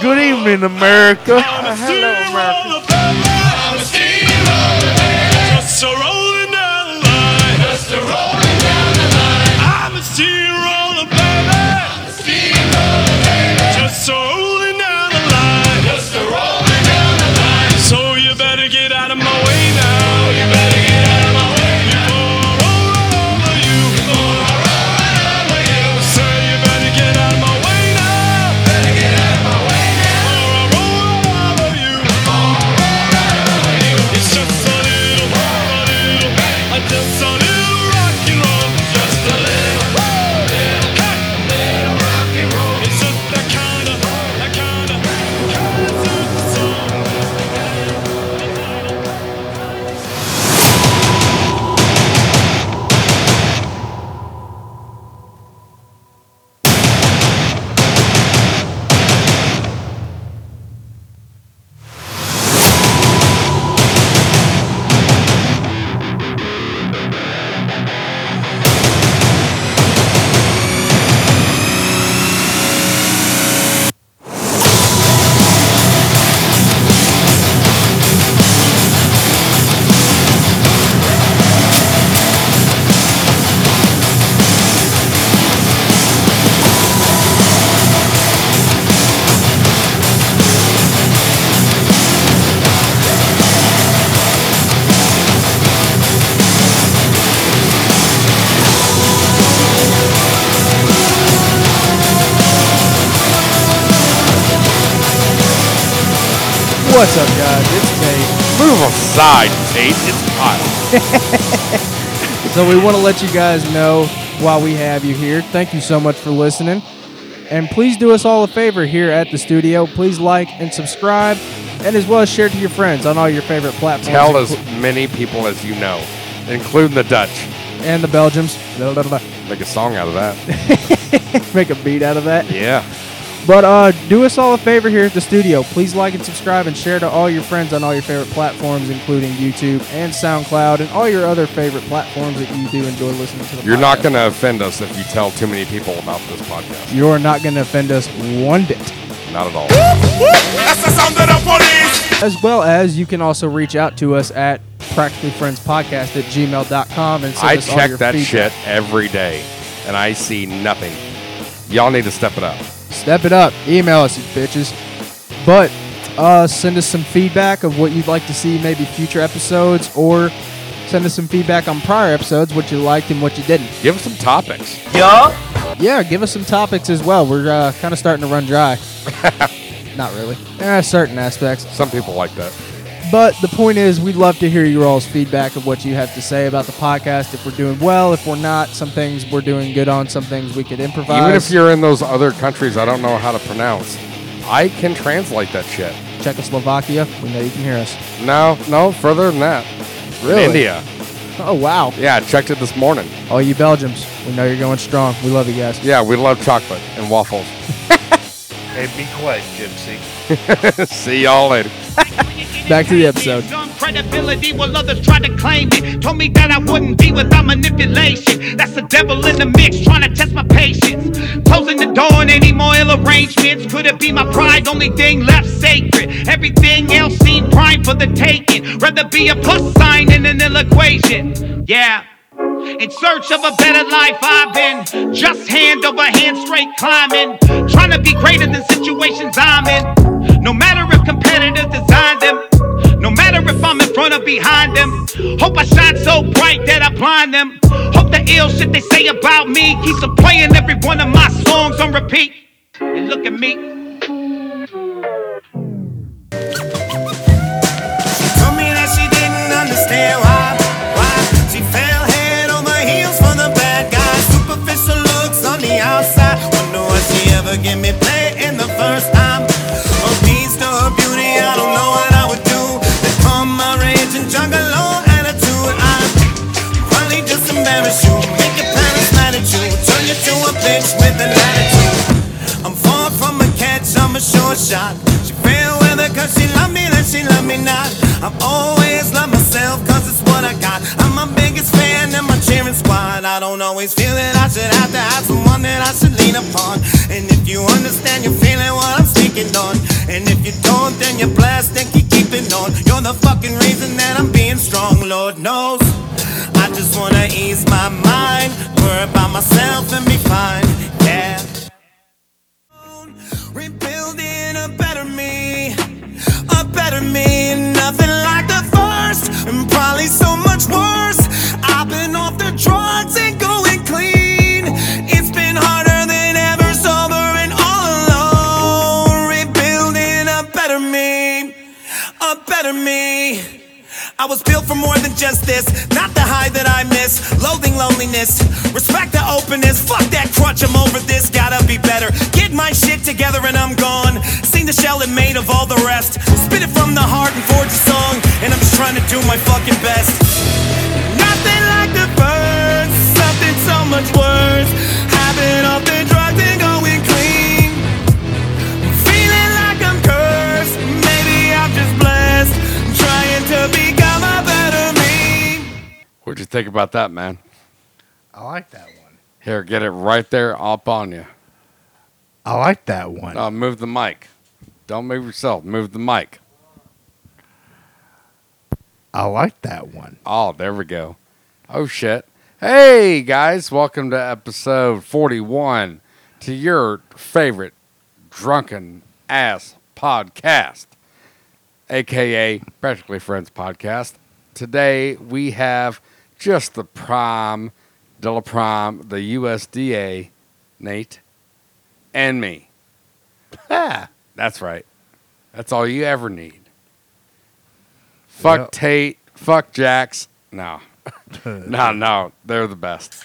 Good evening, America. I'm a steamroller, What's up, guys? It's Tate. Move aside, Tate. It's hot. So we want to let you guys know while we have you here. Thank you so much for listening. And please do us all a favor here at the studio. Please like and subscribe, and as well as share to your friends on all your favorite platforms. Tell as many people as you know, including the Dutch. and the Belgians. Make a song out of that. Make a beat out of that. Yeah. But uh, do us all a favor here at the studio. Please like and subscribe and share to all your friends on all your favorite platforms, including YouTube and SoundCloud and all your other favorite platforms that you do enjoy listening to the You're not going to offend us if you tell too many people about this podcast. You're not going to offend us one bit. Not at all. That's the sound of the police. As well as you can also reach out to us at practically friends podcast at gmail.com and send I us all check your that feedback. shit every day, and I see nothing. Y'all need to step it up. Step it up. Email us, you bitches. But uh, send us some feedback of what you'd like to see, maybe future episodes, or send us some feedback on prior episodes, what you liked and what you didn't. Give us some topics. Yeah, Yeah, give us some topics as well. We're uh, kind of starting to run dry. Not really. Eh, certain aspects. Some people like that. But the point is, we'd love to hear your all's feedback of what you have to say about the podcast. If we're doing well, if we're not, some things we're doing good on, some things we could improvise. Even if you're in those other countries I don't know how to pronounce, I can translate that shit. Czechoslovakia, we know you can hear us. No, no, further than that. Really? India. Oh wow! Yeah, I checked it this morning. All you Belgians, we know you're going strong. We love you guys. Yeah, we love chocolate and waffles. Hey, be quiet, Gypsy. See y'all later. Back to the episode. Credibility while others try to claim it. Told me that I wouldn't be without manipulation. That's the devil in the mix trying to test my patience. Closing the door on any more ill arrangements. Could it be my pride? Only thing left sacred. Everything else seemed prime for the taking. Rather be a plus sign an ill equation. Yeah. In search of a better life, I've been just hand over hand straight climbing. Trying to be greater than situations I'm in. No matter if competitors design them, no matter if I'm in front or behind them. Hope I shine so bright that I blind them. Hope the ill shit they say about me keeps them playing every one of my songs on repeat. And look at me. Shot. She fair weather cause she love me, then she love me not. I've always loved myself cause it's what I got. I'm my biggest fan and my cheering squad. I don't always feel it. I should have to have someone that I should lean upon. And if you understand, you're feeling what I'm speaking on. And if you don't, then you're blessed and keep keeping on. You're the fucking reason that I'm being strong, Lord knows. I just wanna ease my mind, worry about myself and be fine. Yeah. Nothing like the first, and probably so much worse. I've been off the drugs and going I was built for more than just this, not the high that I miss. Loathing loneliness, respect the openness. Fuck that crutch, I'm over this. Gotta be better. Get my shit together and I'm gone. Seen the shell and made of all the rest. Spit it from the heart and forge a song, and I'm just trying to do my fucking best. Nothing like the first, something so much worse. Having off the drugs What'd you think about that, man? I like that one. Here, get it right there up on you. I like that one. Uh, move the mic. Don't move yourself. Move the mic. I like that one. Oh, there we go. Oh shit. Hey guys, welcome to episode 41 to your favorite drunken ass podcast, aka Practically Friends podcast. Today we have just the prime de la prime, the USDA, Nate, and me. That's right. That's all you ever need. Fuck Yep. Tate. Fuck Jax. No. no, no. They're the best.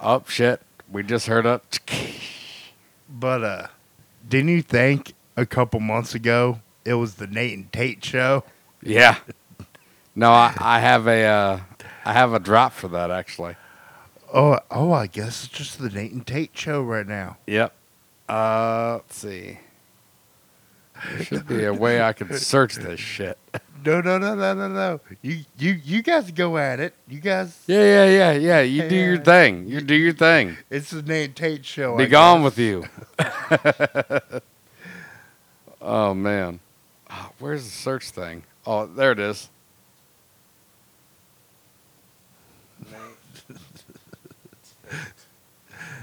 Oh, shit. We just heard a. But uh, didn't you think a couple months ago it was the Nate and Tate show? Yeah. No, I, I have a. Uh, I have a drop for that actually. Oh, oh, I guess it's just the Nate and Tate show right now. Yep. Uh, let's see. There should be a way I can search this shit. No, no, no, no, no, no. You, you, you guys go at it. You guys, Yeah, yeah, yeah, yeah. You do your thing. You do your thing. it's the Nate and Tate show. Be I gone guess. with you. oh man, Ah, where's the search thing? Oh, there it is.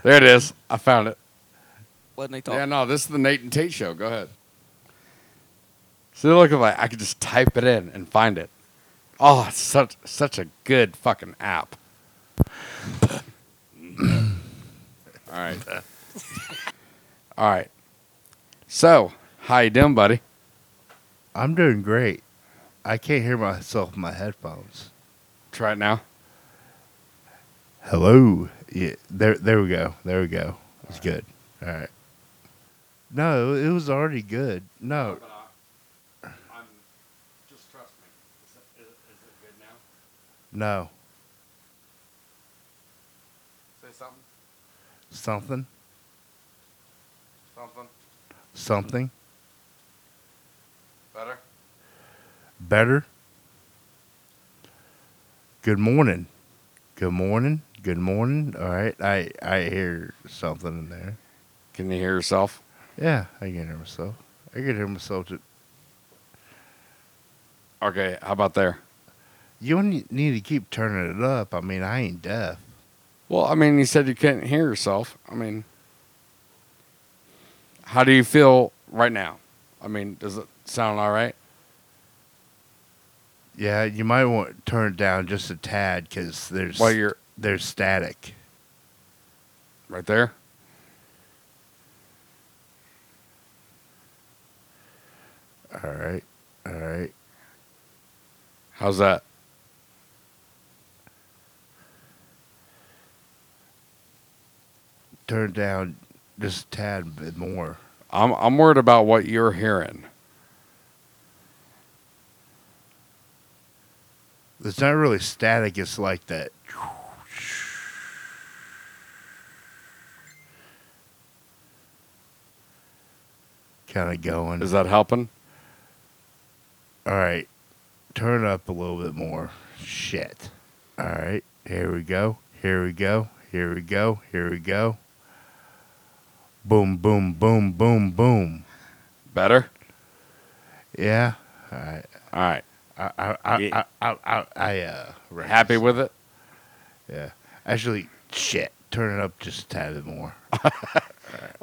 There it is. I found it. Let Nate talk. Yeah, no, this is the Nate and Tate show. Go ahead. So look like I could just type it in and find it. Oh, it's such such a good fucking app. All right. All right. So, how you doing, buddy? I'm doing great. I can't hear myself in my headphones. Try it now. Hello. Yeah, there, there we go. There we go. It's good. All right. No, it was already good. No, just trust me. Is it, good now? no, Say something. something, Something something better. better. Good morning. Good morning. Good morning. All right. I I hear something in there. Can you hear yourself? Yeah, I can hear myself. I can hear myself. To, Okay. How about there? you need- need to keep turning it up. I mean, I ain't deaf. Well, I mean, you said you couldn't hear yourself. I mean, how do you feel right now? I mean, does it sound all right? Yeah, you might want to turn it down just a tad because there's Well, you're there's static. right there. All right. All right. How's that? Turn down just a tad bit more. I'm I'm worried about what you're hearing. It's not really static. It's like that. Kind of going. Is that helping? All right. Turn it up a little bit more. Shit. All right. Here we go. Here we go. Here we go. Here we go. Boom, boom, boom, boom, boom. Better? Yeah. All right. All right. I, I, I, Yeah. I, I, I, I uh, Happy with it? Yeah. Actually, shit. Turn it up just a tad bit more.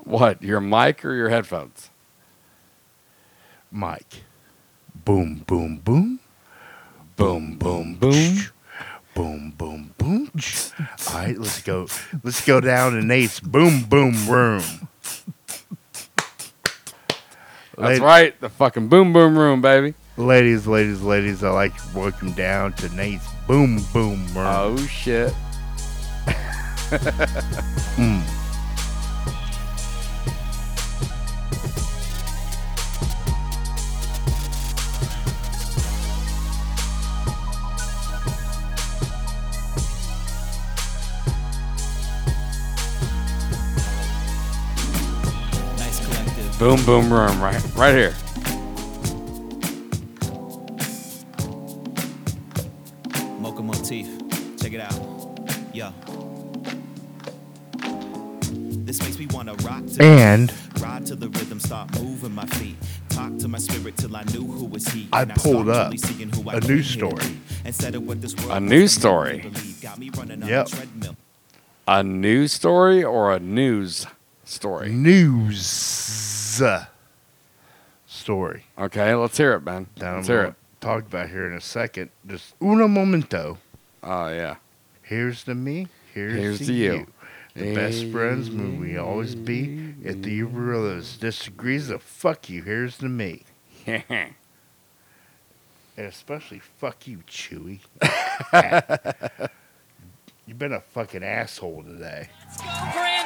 What? Your mic or your headphones? Mike. Boom, boom, boom. Boom, boom, boom. Boom, boom, boom. All right, let's go. Let's go down to Nate's boom, boom room. That's right. The fucking boom boom room, baby. Ladies, ladies, ladies, I'd like to welcome down to Nate's boom, boom room. Oh shit. Mm. Boom boom room, right, right here. Mocha motif. Check it out. Yo. This makes me wanna rock to And ride to the rhythm, start moving my feet. Talk to my spirit till I knew who was he. I And pulled start up really seeing who I a came news story. Instead of what this world A wants news story? Got me running on Yep. a treadmill. A news story or a news story? news story. Okay, let's hear it, man. That I'm Let's hear it. to talk about here in a second. Just uno momento. Oh yeah. Here's to me. Here's, Here's to, to you. you. The best friends will we always be. If the brothers disagrees, the fuck you. Here's to me. And especially fuck you, Chewy. You've been a fucking asshole today.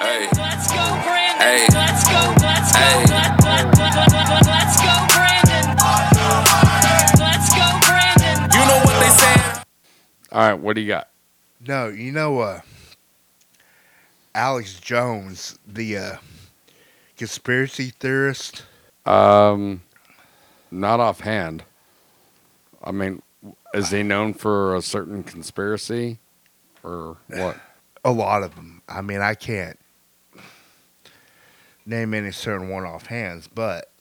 Hey. Let's go, Brandon. Hey. Let's go. Let's go. Hey. Let, let, let, let, let's go, Brandon. Let's go, Brandon. You know what they say? All right, what do you got? No, you know, uh, Alex Jones, the uh, conspiracy theorist. Um, not offhand. I mean, is he known for a certain conspiracy, or what? A lot of them. I mean, I can't name any certain one off hands, but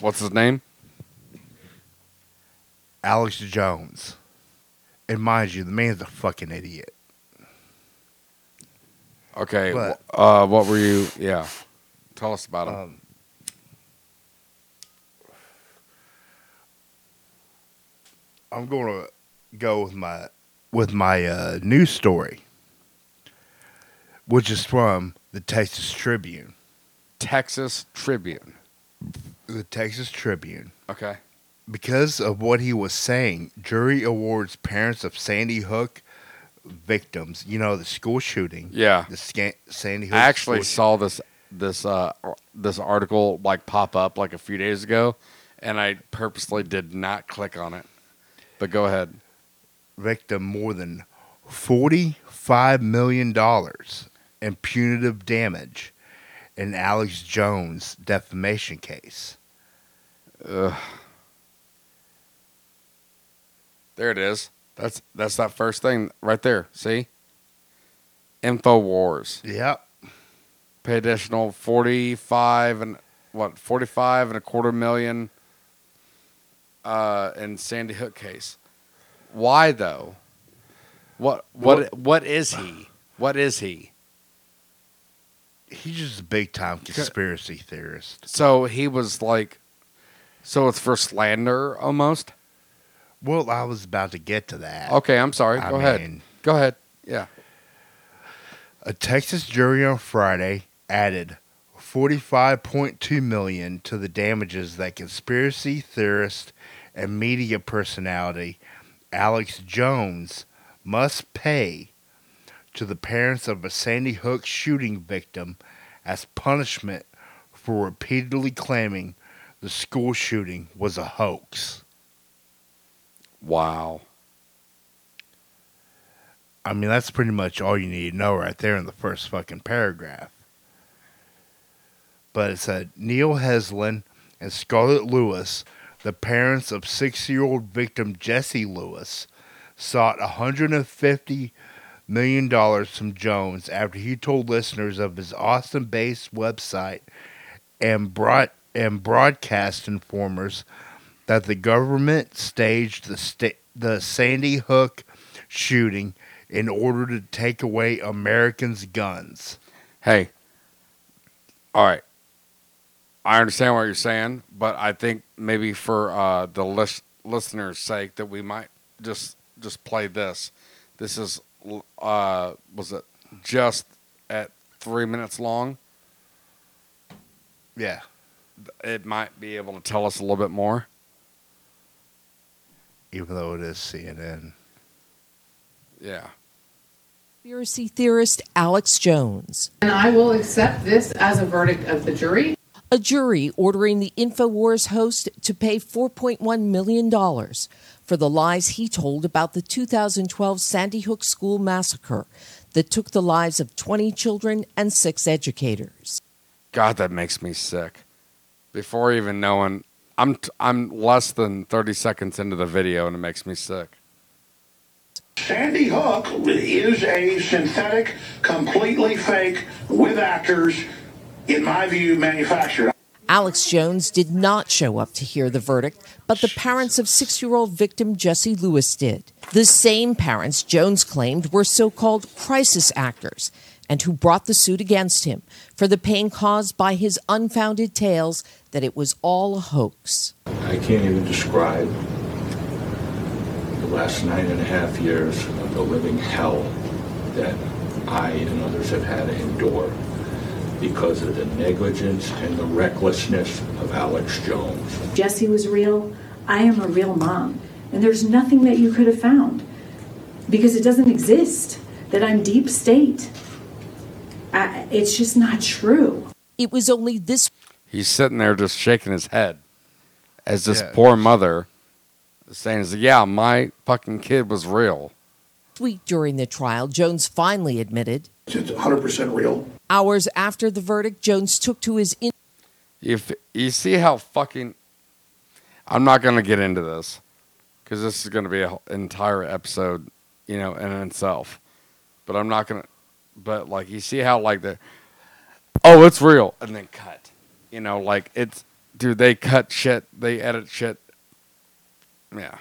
What's his name? Alex Jones. And mind you, the man's a fucking idiot. Okay. What? Uh, what were you? Yeah. Tell us about him. Um, I'm going to go with my with my uh, news story, which is from the Texas Tribune. Texas Tribune. The Texas Tribune. Okay. Because of what he was saying, jury awards parents of Sandy Hook victims. You know the school shooting. Yeah. The scan- Sandy Hook. I actually saw this this uh this article like pop up like a few days ago, and I purposely did not click on it. But go ahead. victim more than $45 million in punitive damage in Alex Jones' defamation case. Ugh. There it is. That's that's that first thing right there. See? Infowars. Yep. Pay additional forty five and what forty five and a quarter million uh in Sandy Hook case. Why though? What what what is he? What is he? He's just a big time conspiracy theorist. So he was like so it's for slander almost? Well, I was about to get to that. Okay, I'm sorry. I Go ahead. mean, Go ahead. Yeah. A Texas jury on Friday added 45.2 million to the damages that conspiracy theorist and media personality Alex Jones must pay to the parents of a Sandy Hook shooting victim as punishment for repeatedly claiming the school shooting was a hoax. Wow. I mean, that's pretty much all you need to know right there in the first fucking paragraph. But it said Neil Heslin and Scarlett Lewis, the parents of six year old victim Jesse Lewis, sought $150 million dollars from Jones after he told listeners of his Austin-based website and broad and broadcast InfoWars that the government staged the sta- the Sandy Hook shooting in order to take away Americans' guns. Hey, all right. I understand what you're saying, but I think maybe for uh, the lis- listeners' sake that we might just just play this. This is uh, was it just at three minutes long? Yeah. It might be able to tell us a little bit more. Even though it is CNN. Yeah. Conspiracy theorist Alex Jones. And I will accept this as a verdict of the jury. A jury ordering the InfoWars host to pay $4.1 million for the lies he told about the 2012 Sandy Hook school massacre that took the lives of 20 children and six educators. God, that makes me sick. Before even knowing, I'm t- I'm less than 30 seconds into the video, and it makes me sick. Sandy Hook is a synthetic, completely fake, with actors, in my view, manufactured. Alex Jones did not show up to hear the verdict, but the parents of six year old victim Jesse Lewis did. The same parents Jones claimed were so called crisis actors and who brought the suit against him for the pain caused by his unfounded tales that it was all a hoax. I can't even describe the last nine and a half years of the living hell that I and others have had to endure because of the negligence and the recklessness of Alex Jones. Jesse was real. I am a real mom. And there's nothing that you could have found because it doesn't exist that I'm deep state. I, it's just not true. It was only this He's sitting there just shaking his head as this Yeah. poor mother is saying, "Yeah, my fucking kid was real." week during the trial, Jones finally admitted. It's 100% real. Hours after the verdict, Jones took to his in- If you see how fucking, I'm not gonna get into this because this is gonna be an entire episode, you know, in itself. But I'm not gonna. But like, you see how like the, oh, it's real, and then cut. You know, like it's, dude. They cut shit. They edit shit. Yeah.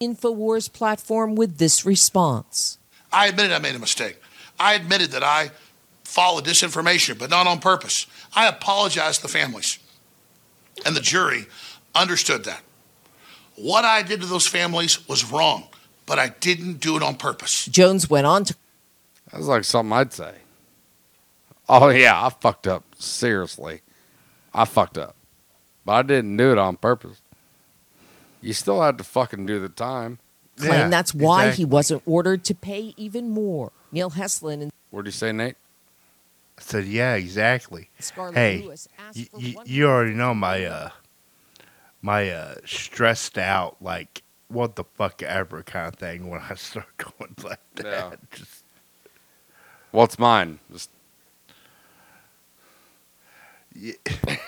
InfoWars platform with this response. I admitted I made a mistake. I admitted that I followed disinformation, but not on purpose. I apologized to the families. And the jury understood that. What I did to those families was wrong, but I didn't do it on purpose. Jones went on to That was like something I'd say. Oh yeah, I fucked up. Seriously, I fucked up, but I didn't do it on purpose. You still had to fucking do the time. claim that's why he wasn't ordered to pay even more. Neil Heslin and What do you say, Nate? I said, yeah, exactly. Scarlett hey, Lewis asked y- for y- one- you already know my uh, my uh, stressed out, like what the fuck ever kind of thing when I start going like that. Yeah. Just, What's mine? Just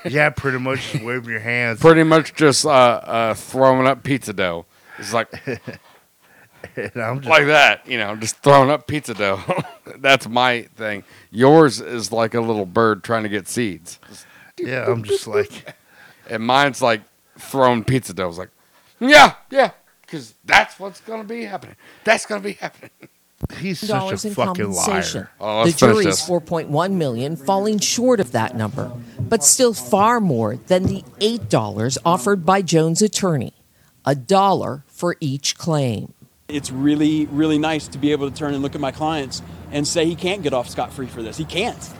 yeah, pretty much just waving your hands. pretty much just uh, uh, throwing up pizza dough. It's like and I'm just like that, you know, just throwing up pizza dough. That's my thing. Yours is like a little bird trying to get seeds, yeah, I'm just like and mine's like throwing pizza dough. It's like, yeah, yeah, because that's what's gonna be happening. That's gonna be happening. he's such dollars a in fucking liar. Oh, the let's finish jury's 4.1 million falling short of that number, but still far more than the $8 offered by Jones' attorney. A dollar for each claim. It's really, really nice to be able to turn and look at my clients and say he can't get off scot free for this. He can't.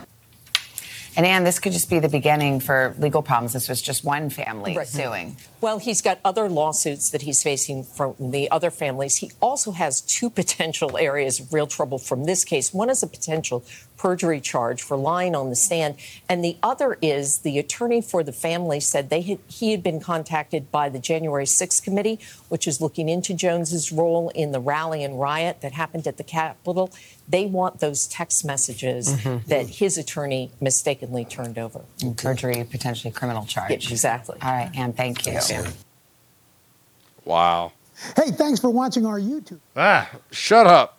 And Anne, this could just be the beginning for legal problems. This was just one family suing. Well, he's got other lawsuits that he's facing from the other families. He also has two potential areas of real trouble from this case. One is a potential perjury charge for lying on the stand, and the other is the attorney for the family said they had, he had been contacted by the January 6th committee, which is looking into Jones's role in the rally and riot that happened at the Capitol. They want those text messages Mhm. that his attorney mistakenly turned over. Perjury, potentially criminal charge. Yeah, exactly. All right, and thank you. Wow. Hey, thanks for watching our YouTube. Ah, shut up.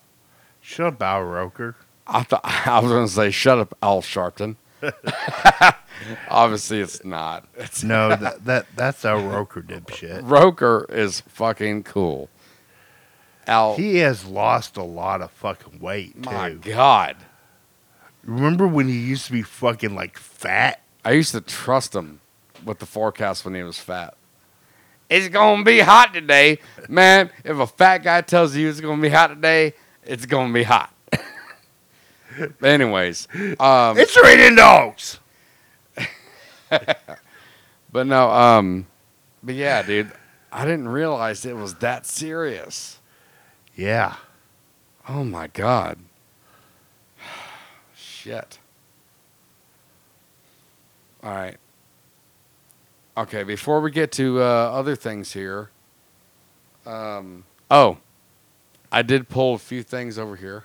Shut up, Al Roker. I thought I was going to say, "Shut up, Al Sharpton." Obviously, it's not. It's No, that, that that's Al Roker dipshit. Roker is fucking cool. Al, He has lost a lot of fucking weight too. my God, Remember when he used to be fucking like fat? I used to trust him with the forecast when he was fat. It's gonna be hot today, man. If a fat guy tells you it's gonna be hot today, it's gonna be hot. But anyways, um, It's raining dogs. but no, um, but yeah, dude, I didn't realize it was that serious. Yeah. Oh my god. Shit. All right. Okay, before we get to uh, other things here. Um, oh, I did pull a few things over here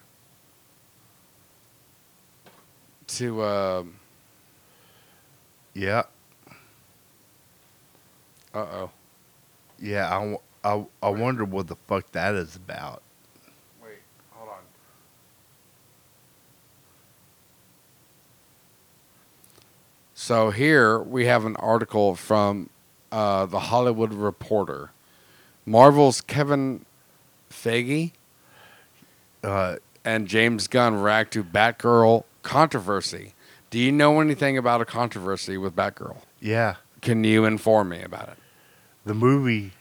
to. um Yeah. uh oh. Yeah. I, I, I wonder what the fuck that is about. Wait, hold on. So here we have an article from uh, the Hollywood Reporter. Marvel's Kevin Feige Uh, and James Gunn react to Batgirl controversy. Do you know anything about a controversy with Batgirl? yeah. Can you inform me about it? The movie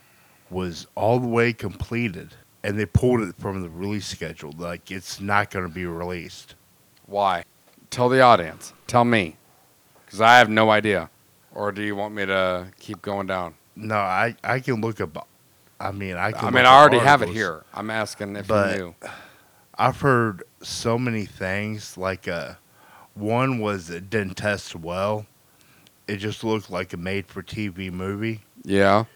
was all the way completed, and they pulled it from the release schedule. Like it's not going to be released. Why? Tell the audience. Tell me. Because I have no idea. Or do you want me to keep going down? No, I I can look up. I mean, I can. I mean, I already have it here. I'm asking if but you knew. I've heard so many things. Like, uh, one was it didn't test well. It just looked like a made-for-TV movie. Yeah.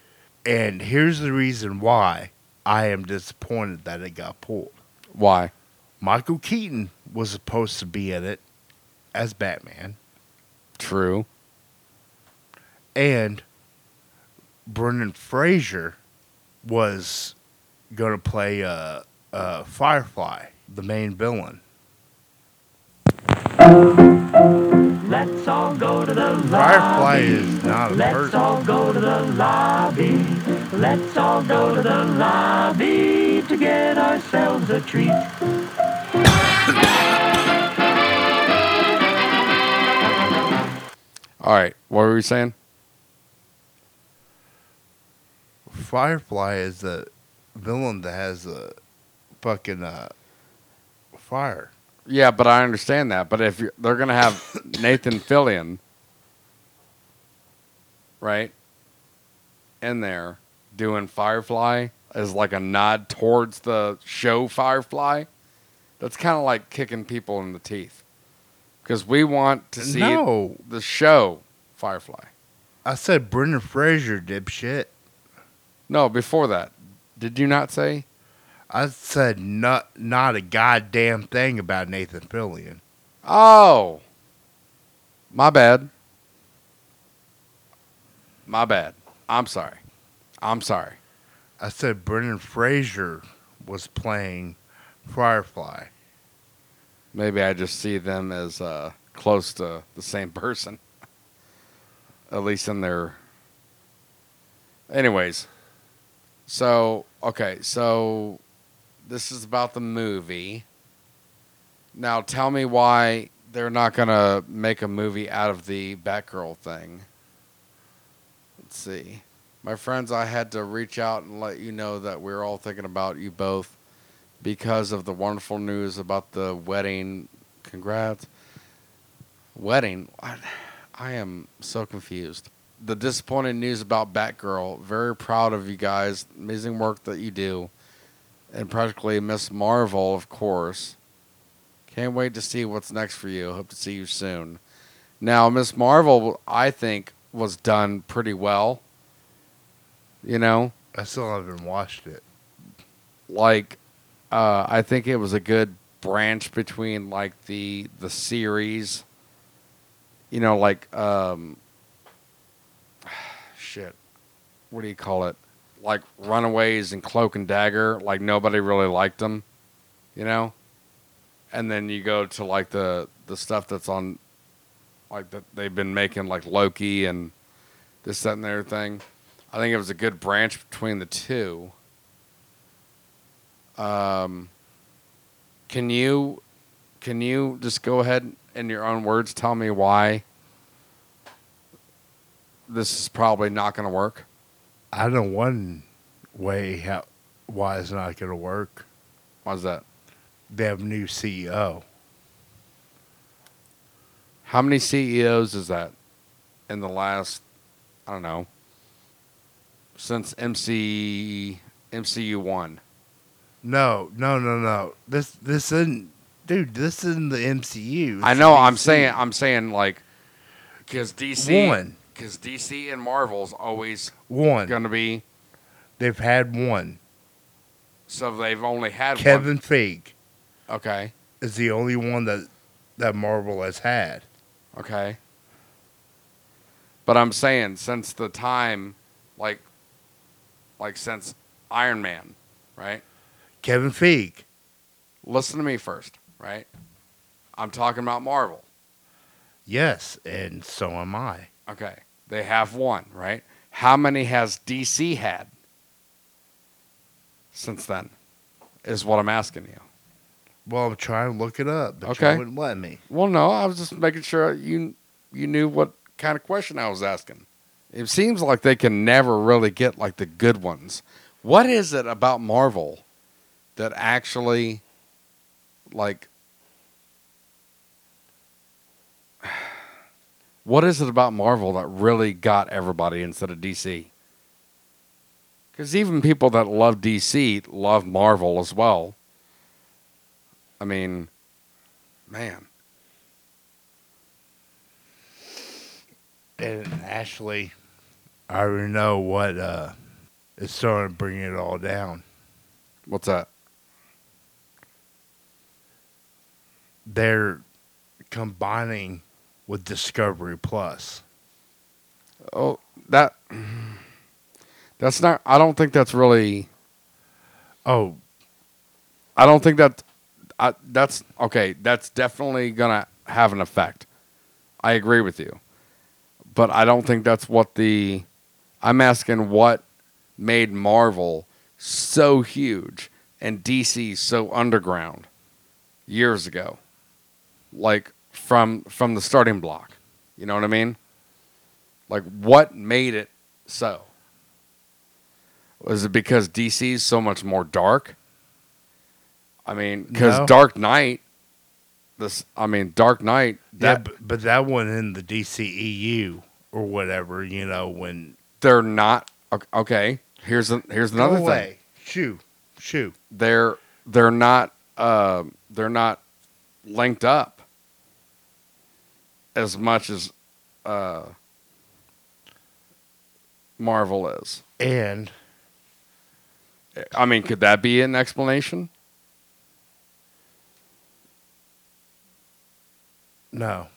And here's the reason why I am disappointed that it got pulled. Why? Michael Keaton was supposed to be in it as Batman, True. and Brendan Fraser was going to play uh, uh, Firefly, the main villain. Let's all go to the Firefly is not a Let's person. all go to the lobby. Let's all go to the lobby to get ourselves a treat. All right. What were we saying? Firefly is the villain that has a fucking uh, fire. Yeah, but I understand that. But if you're, they're going to have Nathan Fillion, right, in there doing Firefly as like a nod towards the show Firefly, that's kind of like kicking people in the teeth. Because we want to see No. the show Firefly. I said Brendan Fraser, dipshit. No, before that. Did you not say? I said not not a goddamn thing about Nathan Fillion. Oh. My bad. My bad. I'm sorry. I'm sorry. I said Brendan Fraser was playing Firefly. Maybe I just see them as uh, close to the same person. At least in their. Anyways. So, okay. So, this is about the movie. Now, tell me why they're not to make a movie out of the Batgirl thing. Let's see. My friends, I had to reach out and let you know that we're all thinking about you both because of the wonderful news about the wedding. Congrats. Wedding? I, I am so confused. The disappointing news about Batgirl. Very proud of you guys. Amazing work that you do. And practically Miss Marvel, of course. Can't wait to see what's next for you. Hope to see you soon. Now, Miss Marvel, I think, was done pretty well. You know? I still haven't watched it. like uh, I think it was a good branch between like the the series, you know, like um, shit, what do you call it? Like Runaways and Cloak and Dagger. Like nobody really liked them, you know. and then you go to like the the stuff that's on, like that they've been making like Loki and this that and other thing. I think it was a good branch between the two. Um, can you can you just go ahead in your own words tell me why this is probably not going to work? I know one way how why it's not going to work. Why's that? They have a new CEO. How many CEOs is that in the last? I don't know. Since MC MCU one. No, no, no, no. This this isn't, dude. This isn't the MCU. I know. I'm DC. saying. I'm saying like because DC One. because DC and Marvel's always one. going to be. They've had one. So they've only had Kevin One. Feige Okay. is the only one that that Marvel has had. Okay. But I'm saying since the time, like, like since Iron Man, right? Kevin Feige. Listen to me first, right? I'm talking about Marvel. Yes, and so am I. Okay. They have one, right? How many has DC had since then? Is what I'm asking you. Well, I'm trying to look it up, but Okay. you wouldn't let me. Well, no, I was just making sure you you knew what kind of question I was asking. It seems like they can never really get like the good ones. What is it about Marvel that actually like What is it about Marvel that really got everybody instead of DC? Cuz even people that love DC love Marvel as well. I mean, man. And Ashley, I already know what uh, is starting to bring it all down. What's that? They're combining with Discovery Plus. Oh, that that's not. I don't think that's really. Oh, I don't think that. I, that's okay. That's definitely gonna have an effect. I agree with you, but I don't think that's what the. I'm asking what made Marvel so huge and DC so underground years ago, like from from the starting block. You know what I mean? Like what made it so? Was it because DC is so much more dark? I mean, because No. Dark Knight, this I mean, Dark Knight. yeah, but, but that one in the DCEU or whatever, you know, when they're not ok- okay. Here's a, here's another thing. away. Shoo, shoo. They're they're not uh, they're not linked up as much as uh, Marvel is. And I mean, could that be an explanation? no,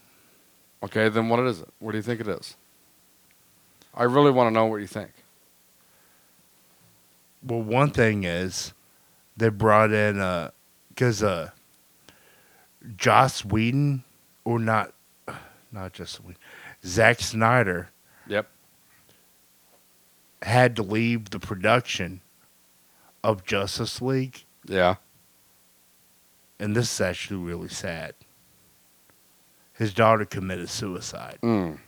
Okay, then what is it? What do you think it is? I really want to know what you think. well, one thing is they brought in uh, because uh, Joss Whedon or not, not just Whedon, Zack Snyder Yep. had to leave the production of Justice League, Yeah. and this is actually really sad. His daughter committed suicide. Mm.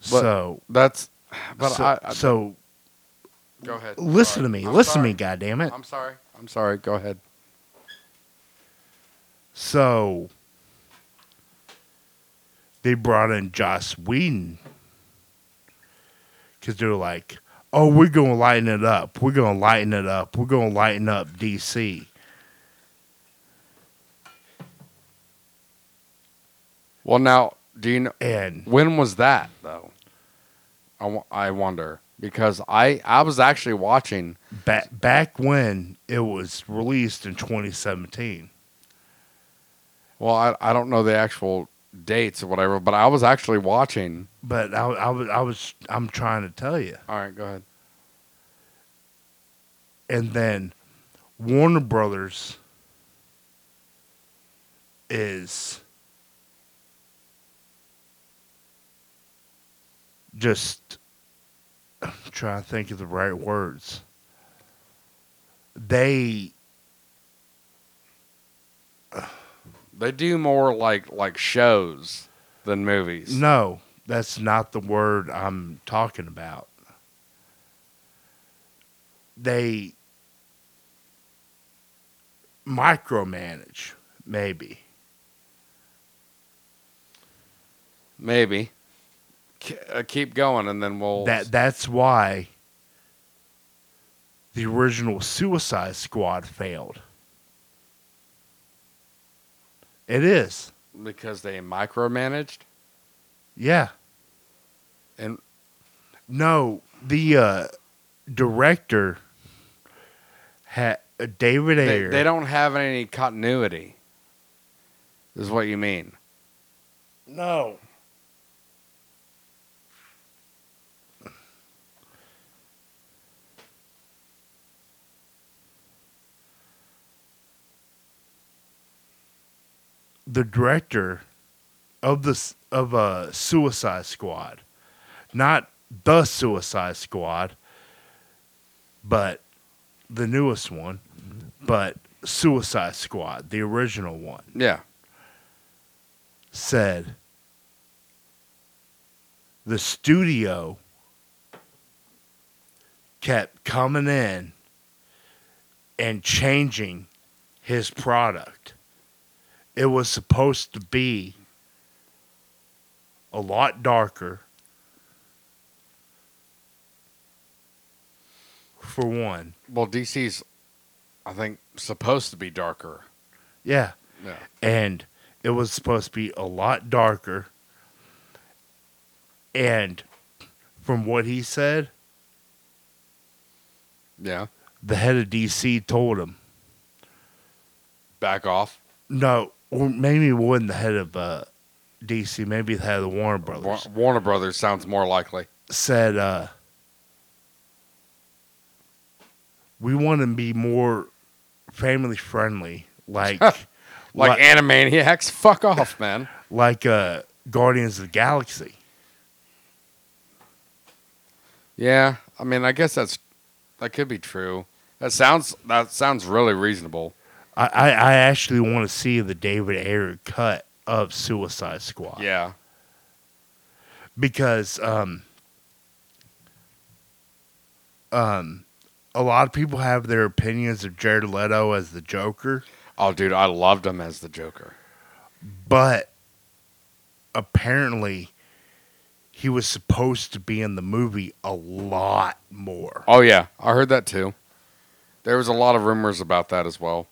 But so that's but so, I, I so go ahead. listen Sorry. to me. I'm listen sorry. to me, goddamn it. I'm sorry. I'm sorry. Go ahead. So they brought in Joss Whedon because they're like, "Oh, we're gonna lighten it up. We're gonna lighten it up. We're gonna lighten up DC." Well, now, do you know? And when was that though? I, I wonder because I I was actually watching. Back back when it was released in 2017. Well, I I don't know the actual dates or whatever, but I was actually watching. But I, I was I was I'm trying to tell you. All right, go ahead. and then Warner Brothers is just I'm trying to think of the right words. They They do more like like shows than movies. no, that's not the word I'm talking about. They micromanage, maybe. Maybe. K- uh, keep going, and then we'll. That that's why the original Suicide Squad failed. It is. because they micromanaged. Yeah. And No, the uh, director had uh, David they, Ayer. they don't have any continuity. Is what you mean? No. The director of the of a Suicide Squad, not the Suicide Squad, but the newest one, but Suicide Squad, the original one Yeah. said the studio kept coming in and changing his product. It was supposed to be a lot darker. For one, Well, DC's, I think, supposed to be darker. yeah. Yeah. And it was supposed to be a lot darker. And from what he said, Yeah. the head of DC told him, Back off. no, or maybe it wasn't the head of uh, DC, maybe the head of the Warner Brothers, Wa- Warner Brothers sounds more likely. said, uh, we want to be more family friendly, like, Like Animaniacs. Fuck off, man. like uh, Guardians of the Galaxy. Yeah. I mean, I guess that's that could be true. That sounds that sounds really reasonable. I, I, I actually want to see the David Ayer cut of Suicide Squad. Yeah. because um, um, a lot of people have their opinions of Jared Leto as the Joker, Oh, dude, I loved him as the Joker. but apparently he was supposed to be in the movie a lot more. Oh yeah, I heard that too. There was a lot of rumors about that as well.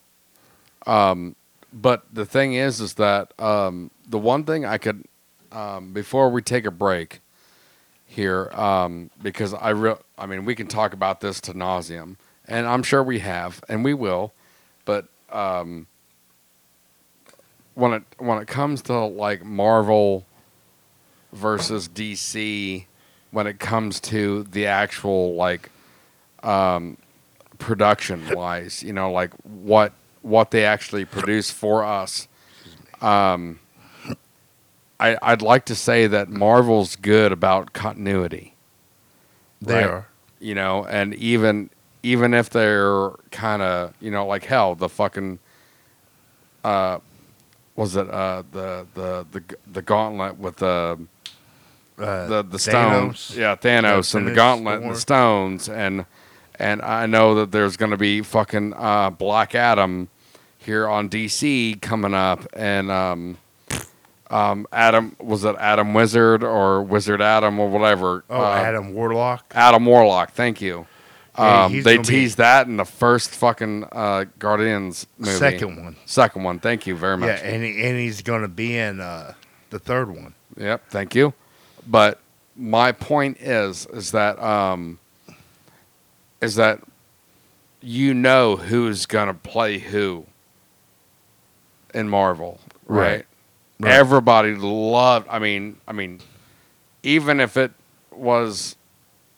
Um, but the thing is, is that um, the one thing I could, um, before we take a break here, um, because I real, I mean, we can talk about this to nauseum, and I'm sure we have, and we will, but um, when it when it comes to like Marvel versus DC, when it comes to the actual like um, production wise, you know, like what what they actually produce for us. Um, I I'd like to say that Marvel's good about continuity. They are. You know, and even even if they're kind of you know like hell, the fucking uh, was it uh the the the the gauntlet with the Uh, the the stones, Thanos. yeah, Thanos and the gauntlet and the stones, and and I know that there's going to be fucking uh, Black Adam here on DC coming up, and um, um, Adam was it Adam Wizard or Wizard Adam or whatever? Oh, uh, Adam Warlock. Adam Warlock, thank you. Yeah, Um, they gonna be- teased that in the first fucking uh, Guardians movie. Second one. Second one. Thank you very much. Yeah, and he, and he's going to be in uh, the third one. Yep, thank you. But my point is is that um is that you know who's gonna play who in Marvel, right? Right. Right. Everybody loved I mean I mean even if it was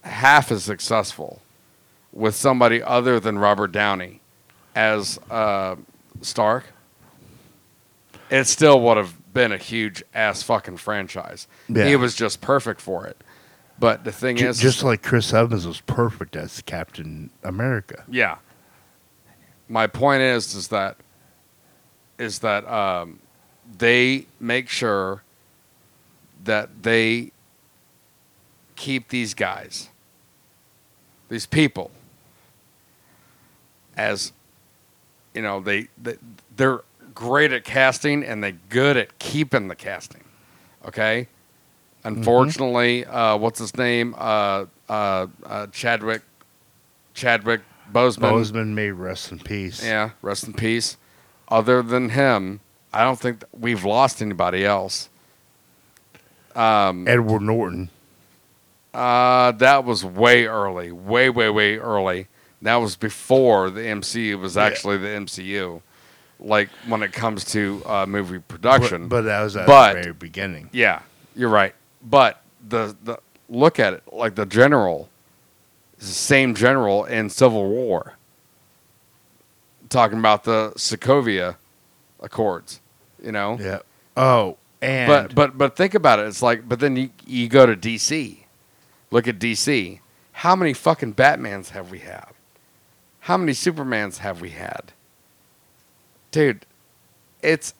half as successful, with somebody other than Robert Downey as uh, Stark, it still would have been a huge ass fucking franchise. Yeah. He was just perfect for it. But the thing Ju- is, just like Chris Evans was perfect as Captain America. yeah. My point is, is that, is that um, they make sure that they keep these guys, these people, as you know, they, they they're great at casting and they're good at keeping the casting. Okay. Unfortunately, uh, what's his name? Uh, uh, uh, Chadwick, Chadwick Boseman. Boseman may rest in peace. Yeah, rest in peace. Other than him, I don't think we've lost anybody else. Um, Edward Norton. uh, that was way early, way, way, way early. That was before the MCU was Yeah. actually the MCU. Like when it comes to uh, movie production, But, but that was at But- the very beginning. Yeah, you're right. But the the look at it like the general is the same general in Civil War. Talking about the Sokovia Accords, you know. Yeah. Oh, and But but but think about it. It's like but then you you go to DC. Look at DC. How many fucking Batmans have we had? How many Supermans have we had? Dude, it's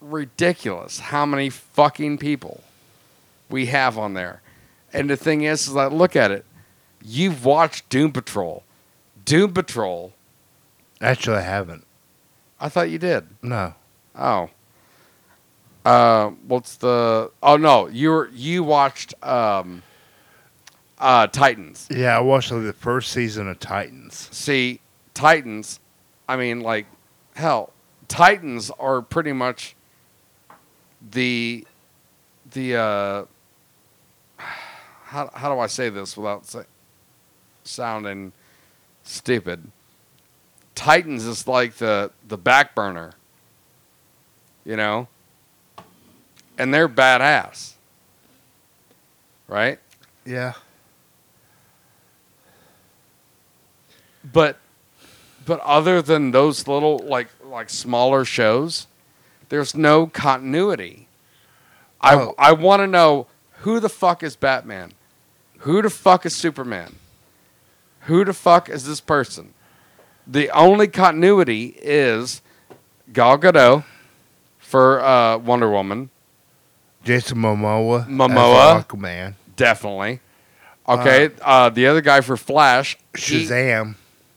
ridiculous how many fucking people we have on there. And the thing is, is that look at it. You've watched Doom Patrol. Doom Patrol. actually, I haven't. I thought you did. No. Oh. Uh, what's the? Oh no, you were you watched um, uh, Titans. Yeah, I watched like, the first season of Titans. See, Titans. I mean, like, hell, Titans are pretty much the the. Uh, how how do I say this without say, sounding stupid? Titans is like the the back burner. You know. And they're badass. Right? Yeah. but but other than those little like like smaller shows there's no continuity Oh. i i want to know who the fuck is batman who the fuck is superman who the fuck is this person the only continuity is gal gadot for uh, wonder woman Jason Momoa. Momoa. Aquaman. definitely okay uh, the other guy for flash he- Shazam.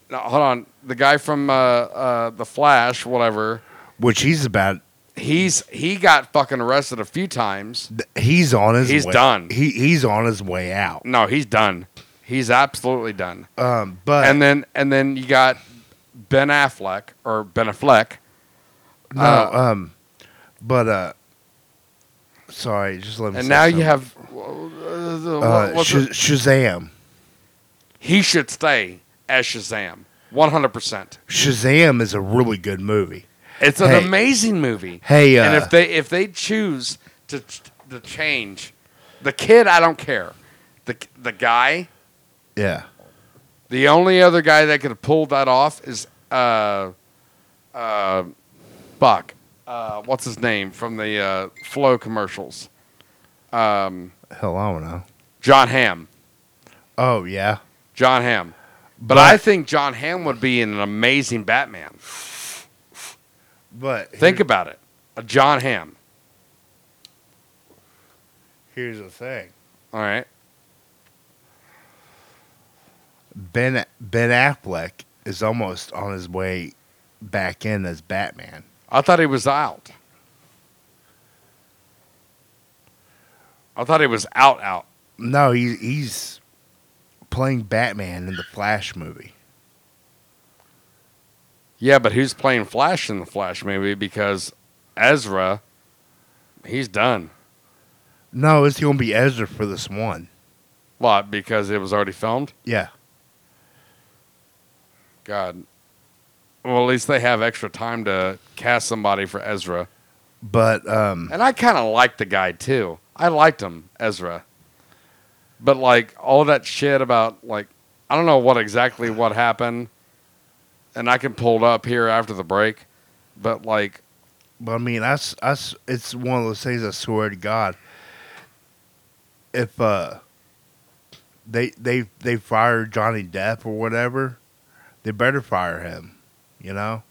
no, hold on. The guy from uh, uh, the Flash, whatever. Which he's about. He's he got fucking arrested a few times. He's on his. He's way, done. He he's on his way out. No, he's done. He's absolutely done. Um, but and then and then you got Ben Affleck or Ben Affleck. no. uh, um, but uh, sorry, just let me. And now you have uh, uh, Sh- Shazam. he should stay as Shazam, one hundred percent. Shazam is a really good movie. It's an Hey. amazing movie. Hey, and uh, if they if they choose to to change the kid, I don't care. The the guy, Yeah. the only other guy that could have pulled that off is uh uh Buck. Uh, what's his name from the uh, Flow commercials? Um, Hell, I don't know. Jon Hamm. Oh yeah. Jon Hamm. But, But- I think Jon Hamm would be an amazing Batman. But Think about it. A Jon Hamm. here's the thing. All right. Ben Ben Affleck is almost on his way back in as Batman. I thought he was out. I thought he was out out. No, he, he's playing Batman in the Flash movie. Yeah, but who's playing Flash in the Flash movie? Because Ezra, he's done. No, it's going to be Ezra for this one. What? Because it was already filmed? Yeah. God. Well, at least they have extra time to cast somebody for Ezra. But um, And I kind of liked the guy too. I liked him, Ezra. But like all that shit about like I don't know what exactly what happened, and I can pull it up here after the break, but like, But I mean, that's that's it's one of those things. I swear to God, if uh, they they they fire Johnny Depp or whatever, they better fire him. You know.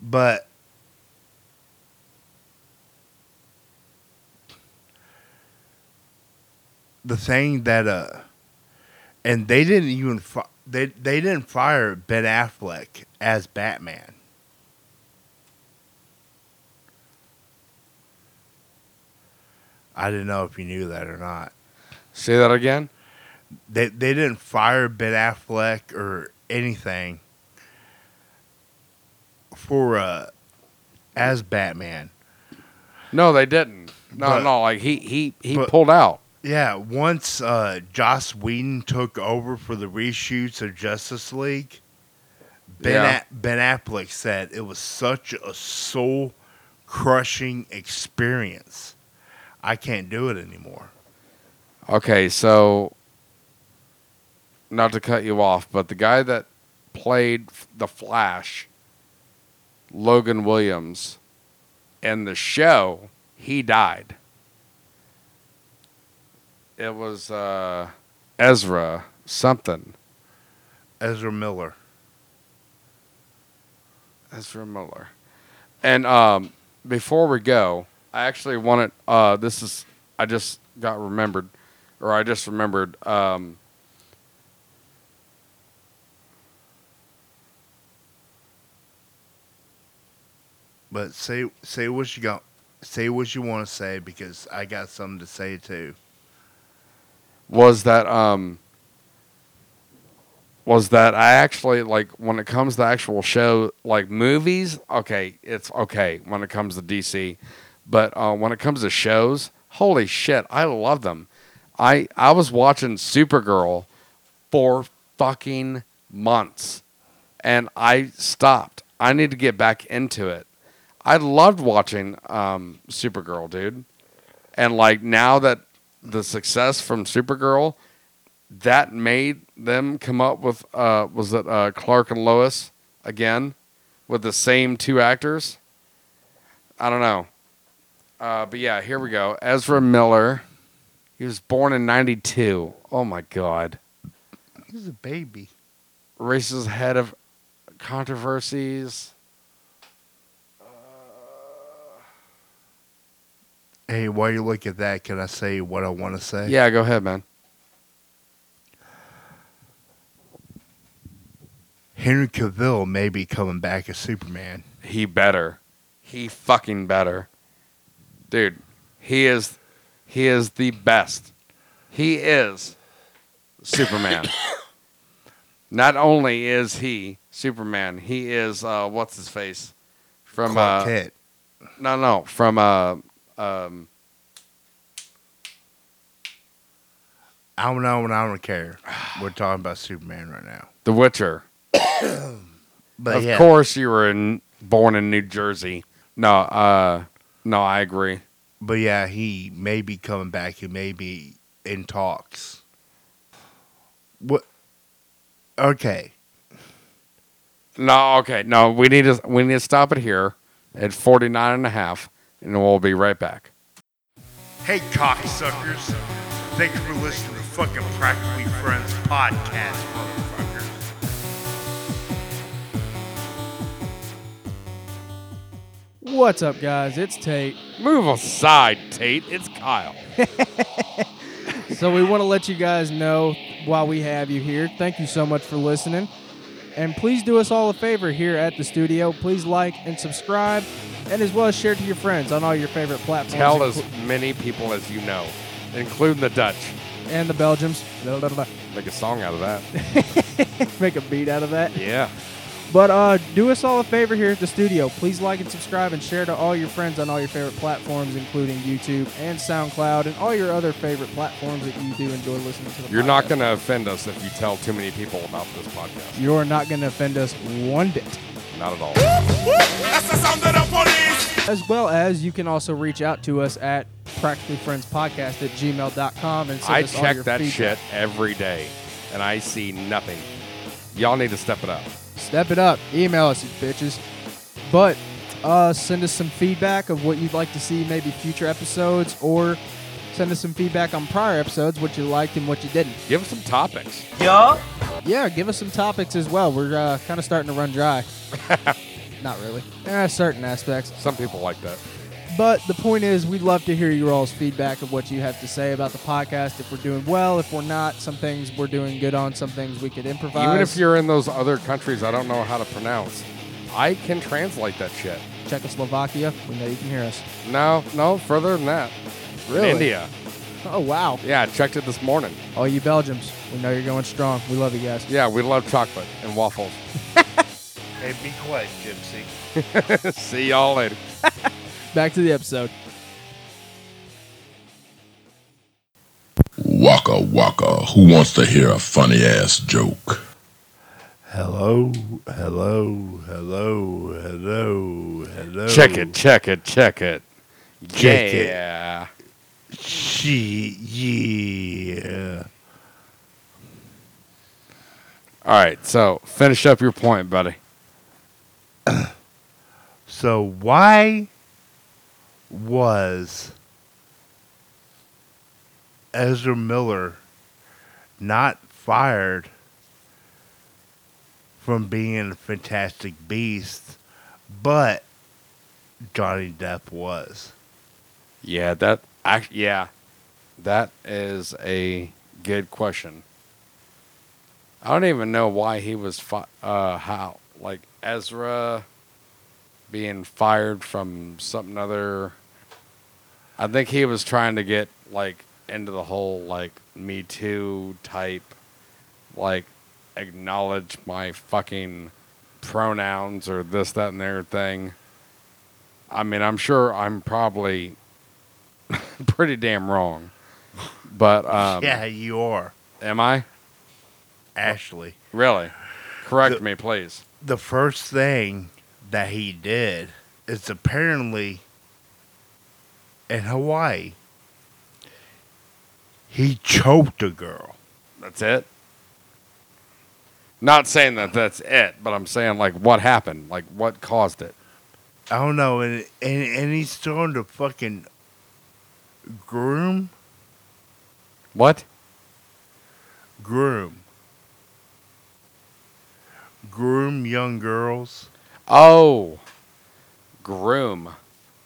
But the thing that uh, and they didn't even fi- they they didn't fire Ben Affleck as Batman. I didn't know if you knew that or not. say that again. They they didn't fire Ben Affleck or anything for uh as Batman. No, they didn't. No, But- no, like he he he but- pulled out. Yeah, once uh, Joss Whedon took over for the reshoots of Justice League, Ben Yeah. A- Ben Affleck said it was such a soul crushing experience. I can't do it anymore. Okay, so not to cut you off, but the guy that played the Flash, Logan Williams, in the show, he died. It was uh, Ezra something. Ezra Miller. Ezra Miller. And um, before we go, I actually wanted. Uh, this is I just got remembered, or I just remembered. Um, But say say what you got. Say what you want to say because I got something to say too. Was that um was that I actually like when it comes to actual show like movies, okay, it's okay when it comes to DC, but uh, when it comes to shows, holy shit, I love them. I I was watching Supergirl for fucking months, and I stopped. I need to get back into it. I loved watching um, Supergirl, dude, and like now that the success from Supergirl, that made them come up with uh, was it uh, Clark and Lois again with the same two actors. I don't know, uh, but yeah, here we go. Ezra Miller. He was born in '92. Oh my god, He's a baby. races head of controversies. Hey, while you look at that, can I say what I want to say? Yeah, go ahead, man. Henry Cavill may be coming back as Superman. He better. He fucking better. Dude, he is he is the best. He is Superman. Not only is he Superman, he is uh what's his face? From Clark uh Kent. No, no, from uh um I don't know and I don't care. We're talking about Superman right now. The Witcher. But of yeah. course you were in, born in New Jersey. No, uh no, I agree. But yeah, he may be coming back. He may be in talks. What? Okay. No, okay. No, we need to we need to stop it here at 49 and a half and we'll be right back. Hey, cocksuckers. Thanks for listening to fucking Practically Friends podcast, motherfuckers. What's up, guys? It's Tate. Move aside, Tate. It's Kyle. so we want to let you guys know while we have you here. Thank you so much for listening. And please do us all a favor here at the studio. Please like and subscribe, and as well as share to your friends on all your favorite platforms. Tell as many people as you know, including the Dutch. and the Belgians. Blah, blah, blah. Make a song out of that. Make a beat out of that. Yeah. But uh, do us all a favor here at the studio. Please like and subscribe and share to all your friends on all your favorite platforms, including YouTube and SoundCloud and all your other favorite platforms that you do enjoy listening to the You're not going to offend us if you tell too many people about this podcast. You're not going to offend us one bit. Not at all. As well as you can also reach out to us at practicallyfriendspodcast at gmail.com and send I us all check your that feedback. shit every day, and I see nothing. Y'all need to step it up. Step it up. Email us, you bitches. But uh, send us some feedback of what you'd like to see, maybe future episodes, or send us some feedback on prior episodes, what you liked and what you didn't. Give us some topics. Yeah. Yeah, give us some topics as well. We're uh, kind of starting to run dry. Not really. Eh, certain aspects. Some people like that. But the point is, we'd love to hear your all's feedback of what you have to say about the podcast. If we're doing well, if we're not, some things we're doing good on, some things we could improvise. Even if you're in those other countries I don't know how to pronounce, I can translate that shit. Czechoslovakia, we know you can hear us. No, no, further than that. Really? India. Oh wow. Yeah, I checked it this morning. All you Belgians, we know you're going strong. We love you guys. Yeah, we love chocolate and waffles. Hey, be quiet, Gypsy. See y'all later. Back to the episode. Waka waka, who wants to hear a funny ass joke? Hello, hello, hello, hello, hello. Check it, check it, check it. Check it. yeah. She, yeah. All right, so finish up your point, buddy. So why was Ezra Miller not fired from being a Fantastic Beast, but Johnny Depp was? Yeah, that yeah, that is a good question. I don't even know why he was fi- uh how like Ezra being fired from something other. I think he was trying to get like into the whole like Me Too type, like acknowledge my fucking pronouns or this that and their thing. I mean, I'm sure I'm probably pretty damn wrong, but um, yeah, you are. Am I? Ashley. Really? Correct The- me, please. The first thing that he did is apparently in Hawaii. He choked a girl. That's it. Not saying that that's it, but I'm saying like what happened, like what caused it. I don't know, and and, and he's throwing the fucking groom, What? groom, groom young girls. Oh, groom.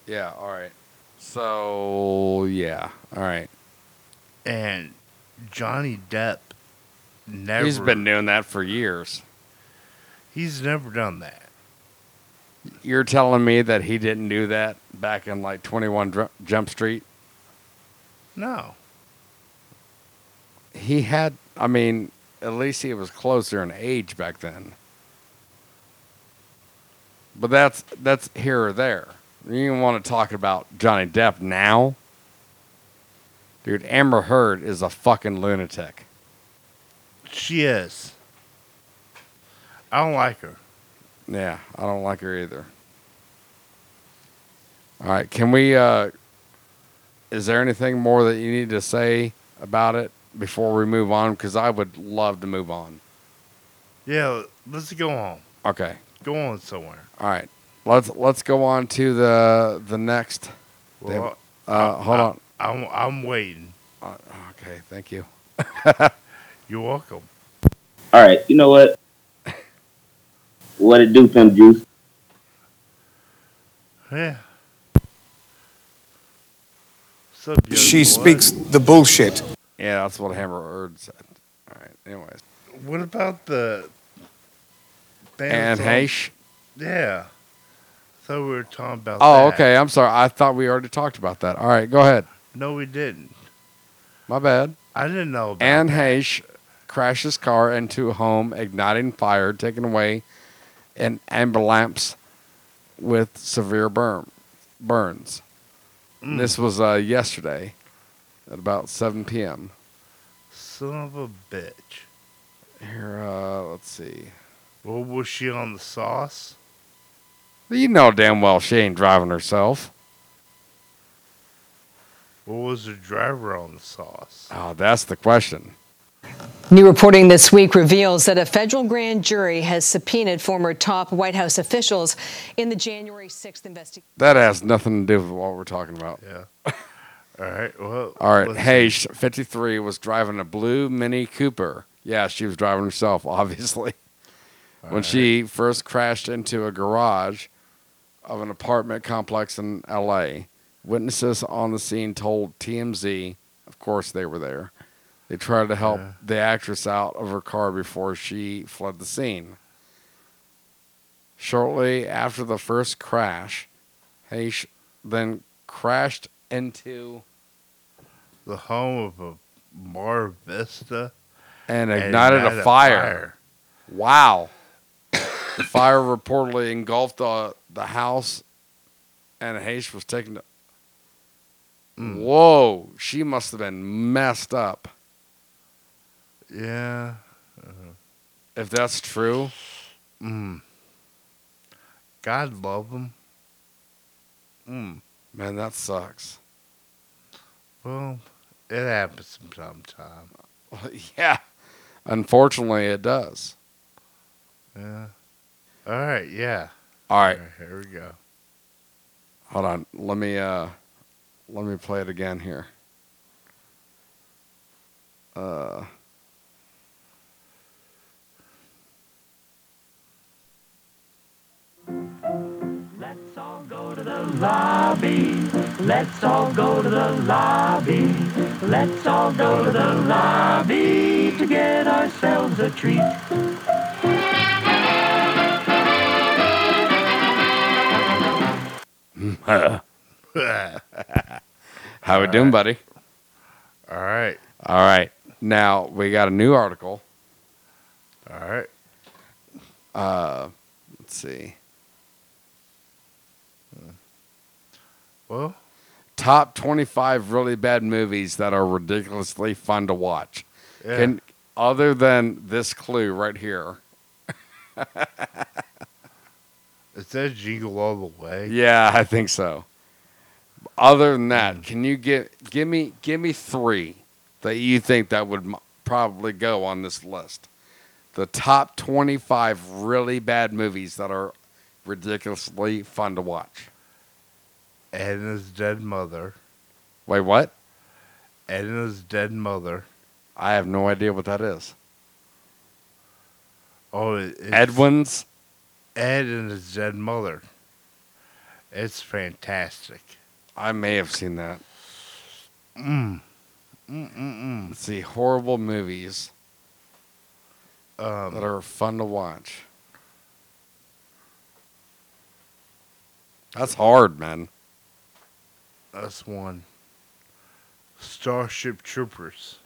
Yeah. All right. So yeah. All right. And Johnny Depp never. He's been doing that for years. He's never done that. You're telling me that he didn't do that back in like 21 Jump Street? No. He had. I mean, at least he was closer in age back then. But that's that's here or there. You want to talk about Johnny Depp now? Dude, Amber Heard is a fucking lunatic. She is. I don't like her. Yeah, I don't like her either. All right, can we uh is there anything more that you need to say about it before we move on cuz I would love to move on. Yeah, let's go on. Okay. Go on somewhere. All right. Let's let's go on to the the next. Well, uh, hold I- on. I'm I'm waiting. Uh, okay, thank you. You're welcome. All right, you know what? What it do, Pimp Juice? Yeah. What's up, young She boy? speaks the bullshit. Yeah, that's what Amber Heard said. All right. Anyways, What about the Anne on- Heche. Yeah. thought we were talking about Oh, that. okay. I'm sorry. I thought we already talked about that. All right, go ahead. No, we didn't. My bad. I didn't know about Anne that. Heche crashes car into a home, igniting fire, taking away an ambulance with severe burn burns. Mm. This was uh, yesterday at about 7 p.m. Son of a bitch. Here, uh, let's see. Well, was she on the sauce? You know damn well she ain't driving herself. What was the driver on the sauce? Oh, that's the question. New reporting this week reveals that a federal grand jury has subpoenaed former top White House officials in the January 6th investigation. That has nothing to do with what we're talking about. Yeah. All right. Well. All right. let's 53, was driving a blue Mini Cooper. Yeah, she was driving herself, obviously. when she first crashed into a garage of an apartment complex in LA, witnesses on the scene told TMZ, of course they were there, they tried to help Yeah. the actress out of her car before she fled the scene. Shortly after the first crash, Heche then crashed into The home of a Mar Vista. and ignited a fire. Wow. the fire reportedly engulfed the, the house, and Heche was taken to. Hmm. Whoa, she must have been messed up. Yeah. If that's true, Mm. God love him. Mm. man, that sucks. Well, it happens sometimes. yeah, unfortunately, it does. Yeah. All right. Yeah. All right, Here we go. hold on. Let me uh, let me play it again here. Uh. Let's all go to the lobby. Let's all go to the lobby. Let's all go to the lobby to get ourselves a treat. How we doing, buddy? All right. All right. Now we got a new article. All right. Uh, let's see. Well, Top 25 really bad movies that are ridiculously fun to watch. Yeah. Can, other than this clue right here. it says jingle all the way. Yeah, I think so. Other than that, hmm. can you get give me give me three that you think that would m- probably go on this list? The top 25 really bad movies that are ridiculously fun to watch. Edna's dead mother. Wait, what? Edna's dead mother. I have no idea what that is. Oh, Edwin's Ed and his dead mother. It's fantastic. I may have seen that. Mm. Mm mm mm. See, horrible movies Um, that are fun to watch. That's hard, man. That's one. Starship Troopers.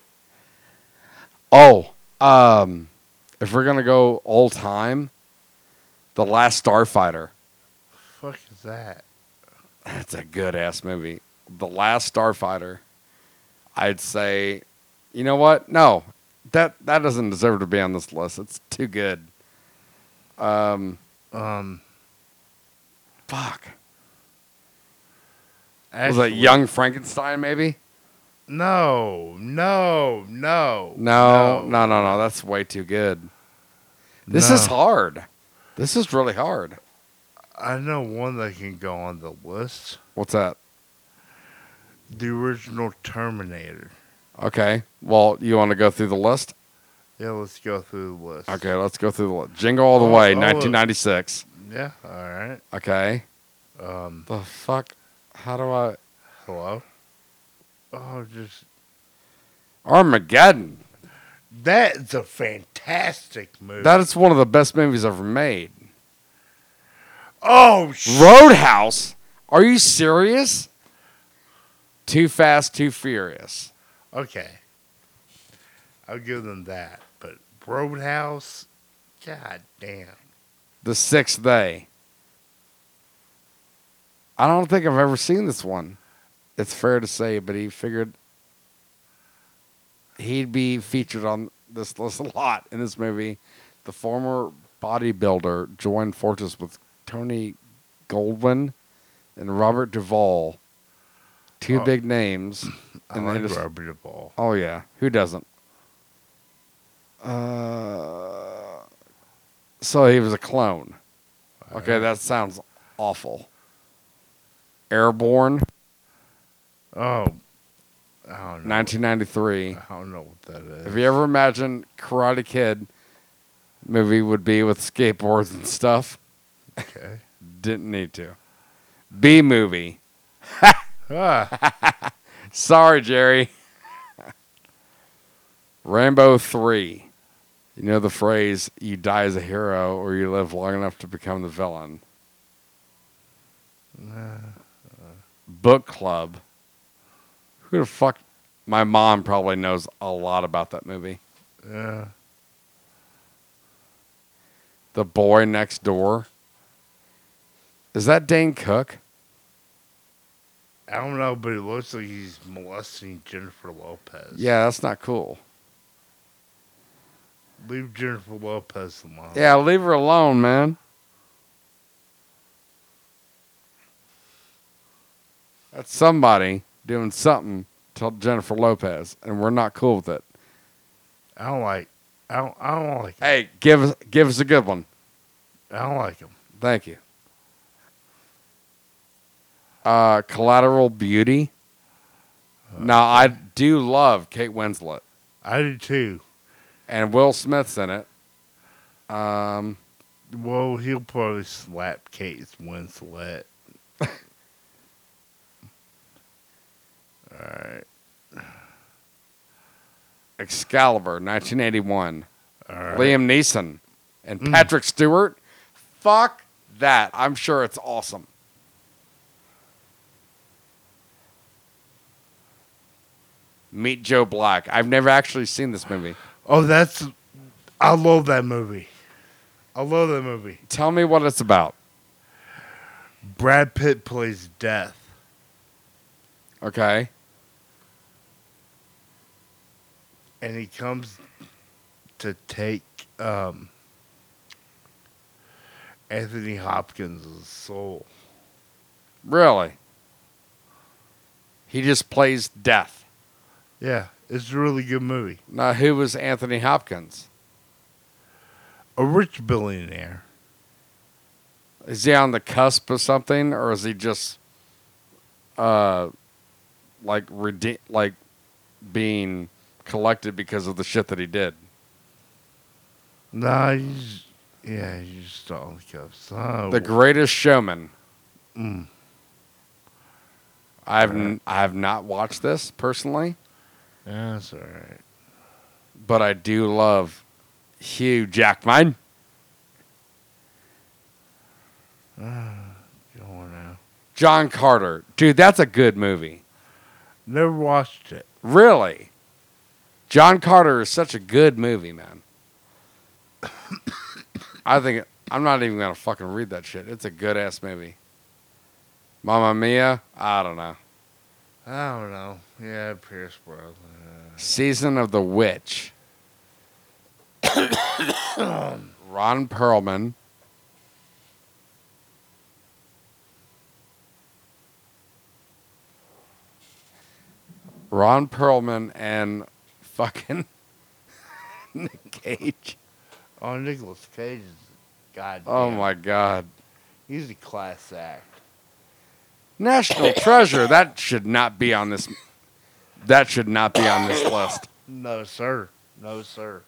Oh, um, if we're gonna go all time, the Last Starfighter. Fuck is that? That's a good ass movie. The Last Starfighter. I'd say, you know what? No, that that doesn't deserve to be on this list. It's too good. Um, Um, fuck. Was actually- it Young Frankenstein? Maybe. No, no, no, No, no, no, no. no. That's way too good. This is hard. This is really hard. I know one that can go on the list. What's that? The original Terminator. Okay. Well, you want to go through the list? Yeah, let's go through the list. Okay, let's go through the list. Jingle All the Oh, Way, oh, 1996. Yeah, all right. Okay. Um, The fuck? How do I? hello. Oh, just Armageddon. that's a fantastic movie. That is one of the best movies ever made. oh, sh- Roadhouse. Are you serious? Too Fast, Too Furious. okay. I'll give them that, but Roadhouse, god damn. The Sixth Day. I don't think I've ever seen this one. It's fair to say, but he figured he'd be featured on this list a lot in this movie. The former bodybuilder joined forces with Tony Goldwyn and Robert Duvall two Oh. big names. I and like just- Robert Duvall. Oh yeah, who doesn't? Uh, so he was a clone. Okay, that sounds awful. Airborne, Oh, I don't know. 1993. I don't know what that is. Have you ever imagined Karate Kid movie would be with skateboards and stuff? Okay. Didn't need to. B movie. Ah. Sorry, Jerry. Rambo 3. You know the phrase, you die as a hero or you live long enough to become the villain. Book Club. Who the fuck? My mom probably knows a lot about that movie. Yeah. The Boy Next Door. Is that Dane Cook? I don't know, but it looks like he's molesting Jennifer Lopez. Yeah, that's not cool. Leave Jennifer Lopez alone. Yeah, leave her alone, man. That's somebody doing something to Jennifer Lopez, and we're not cool with it. I don't like. I don't. I don't like. Hey, give us give us a good one. I don't like him. Thank you. Uh, Collateral Beauty. now I do love Kate Winslet, I do too. and Will Smith's in it. Um, Well, he'll probably slap Kate Winslet. Alright. Excalibur, 1981. Alright. Liam Neeson and Mm. Patrick Stewart. Fuck that. I'm sure it's awesome. Meet Joe Black. I've never actually seen this movie. Oh, that's. I love that movie. I love that movie. Tell me what it's about. Brad Pitt plays Death. Okay. And he comes to take um, Anthony Hopkins' soul. Really? He just plays death. Yeah, it's a really good movie. Now, who was Anthony Hopkins? A rich billionaire. Is he on the cusp of something, or is he just, uh, like rede- like being collected because of the shit that he did? Nah, he's yeah, he's the cuffs. Oh, The Greatest Showman. Mm. I've n- I have not watched this personally, Yeah, that's all right. but I do love Hugh Jackman. Now. John Carter. Dude, that's a good movie. Never watched it. Really? John Carter is such a good movie, man. I think it, I'm not even gonna fucking read that shit. It's a good ass movie. Mamma Mia. I don't know. I don't know. Yeah, Pierce Brosnan. Uh, Season of the Witch. Ron Perlman. Ron Perlman and fucking Nick Cage. Oh, Nicolas Cage is God. Oh my god. He's a class act. National Treasure. That should not be on this. That should not be on this list. No, sir. No, sir.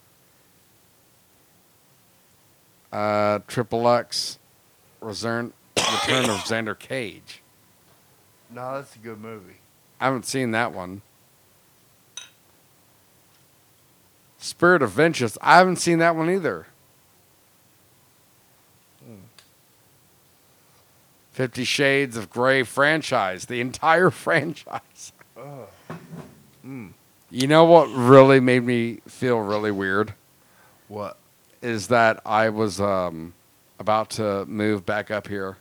Uh, Triple X, Return, Return of Xander Cage. No, that's a good movie. I haven't seen that one. Spirit of Vengeance. I haven't seen that one either. Fifty Shades of Grey franchise. The entire franchise. Oh. Mm. You know what really made me feel really weird? What? Is that I was um, about to move back up here,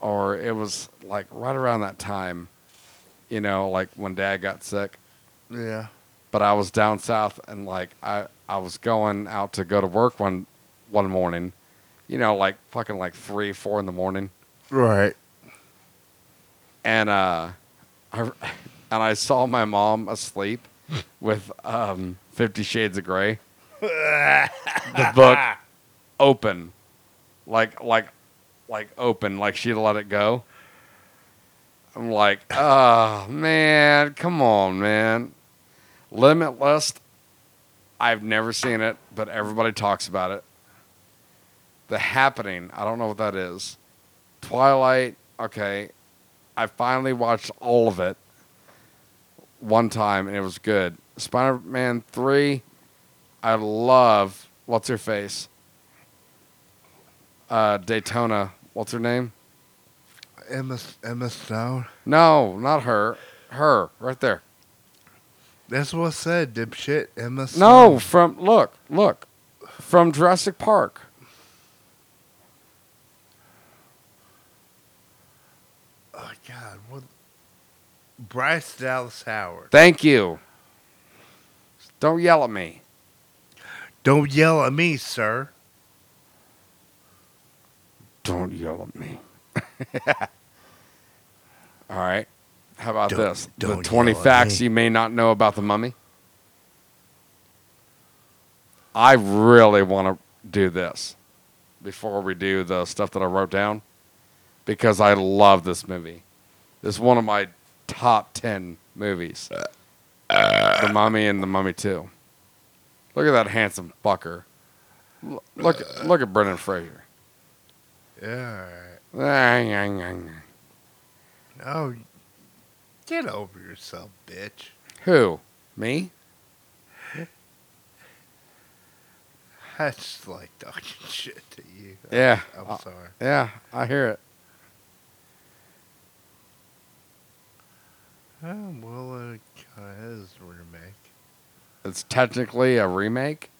or it was like right around that time, you know, like when Dad got sick. Yeah. But I was down south, and like I I was going out to go to work one one morning, you know, like fucking like three four in the morning, Right. and uh, I, and I saw my mom asleep with um, Fifty Shades of Grey, the book open, like like like open, like she'd let it go. I'm like, oh man, come on, man. Limitless. I've never seen it, but everybody talks about it. The Happening. I don't know what that is. Twilight. Okay, I finally watched all of it one time and it was good. Spider Man 3, I love. What's her face? Uh, Daytona. What's her name? Emma Emma Stone. No, not her. Her, right there. That's what I said, dipshit. Emma Stone. No, from, look, look. From Jurassic Park. Oh God, what? Bryce Dallas Howard. Thank you. Don't yell at me. Don't yell at me, sir. Don't yell at me. All right. How about Don't- this? The don't 20 yell at facts me. you may not know about the mummy. I really want to do this before we do the stuff that I wrote down because I love this movie. This is one of my top 10 movies. the Mummy and The Mummy 2. Look at that handsome fucker. L- Look, look at Brendan Fraser. Yeah. Who? Ah, oh, get over yourself, bitch. Who? Me? I just like talking shit to you. Yeah. I'm Uh, sorry. Yeah, I hear it. Oh, well, it kind of is a remake. It's technically a remake.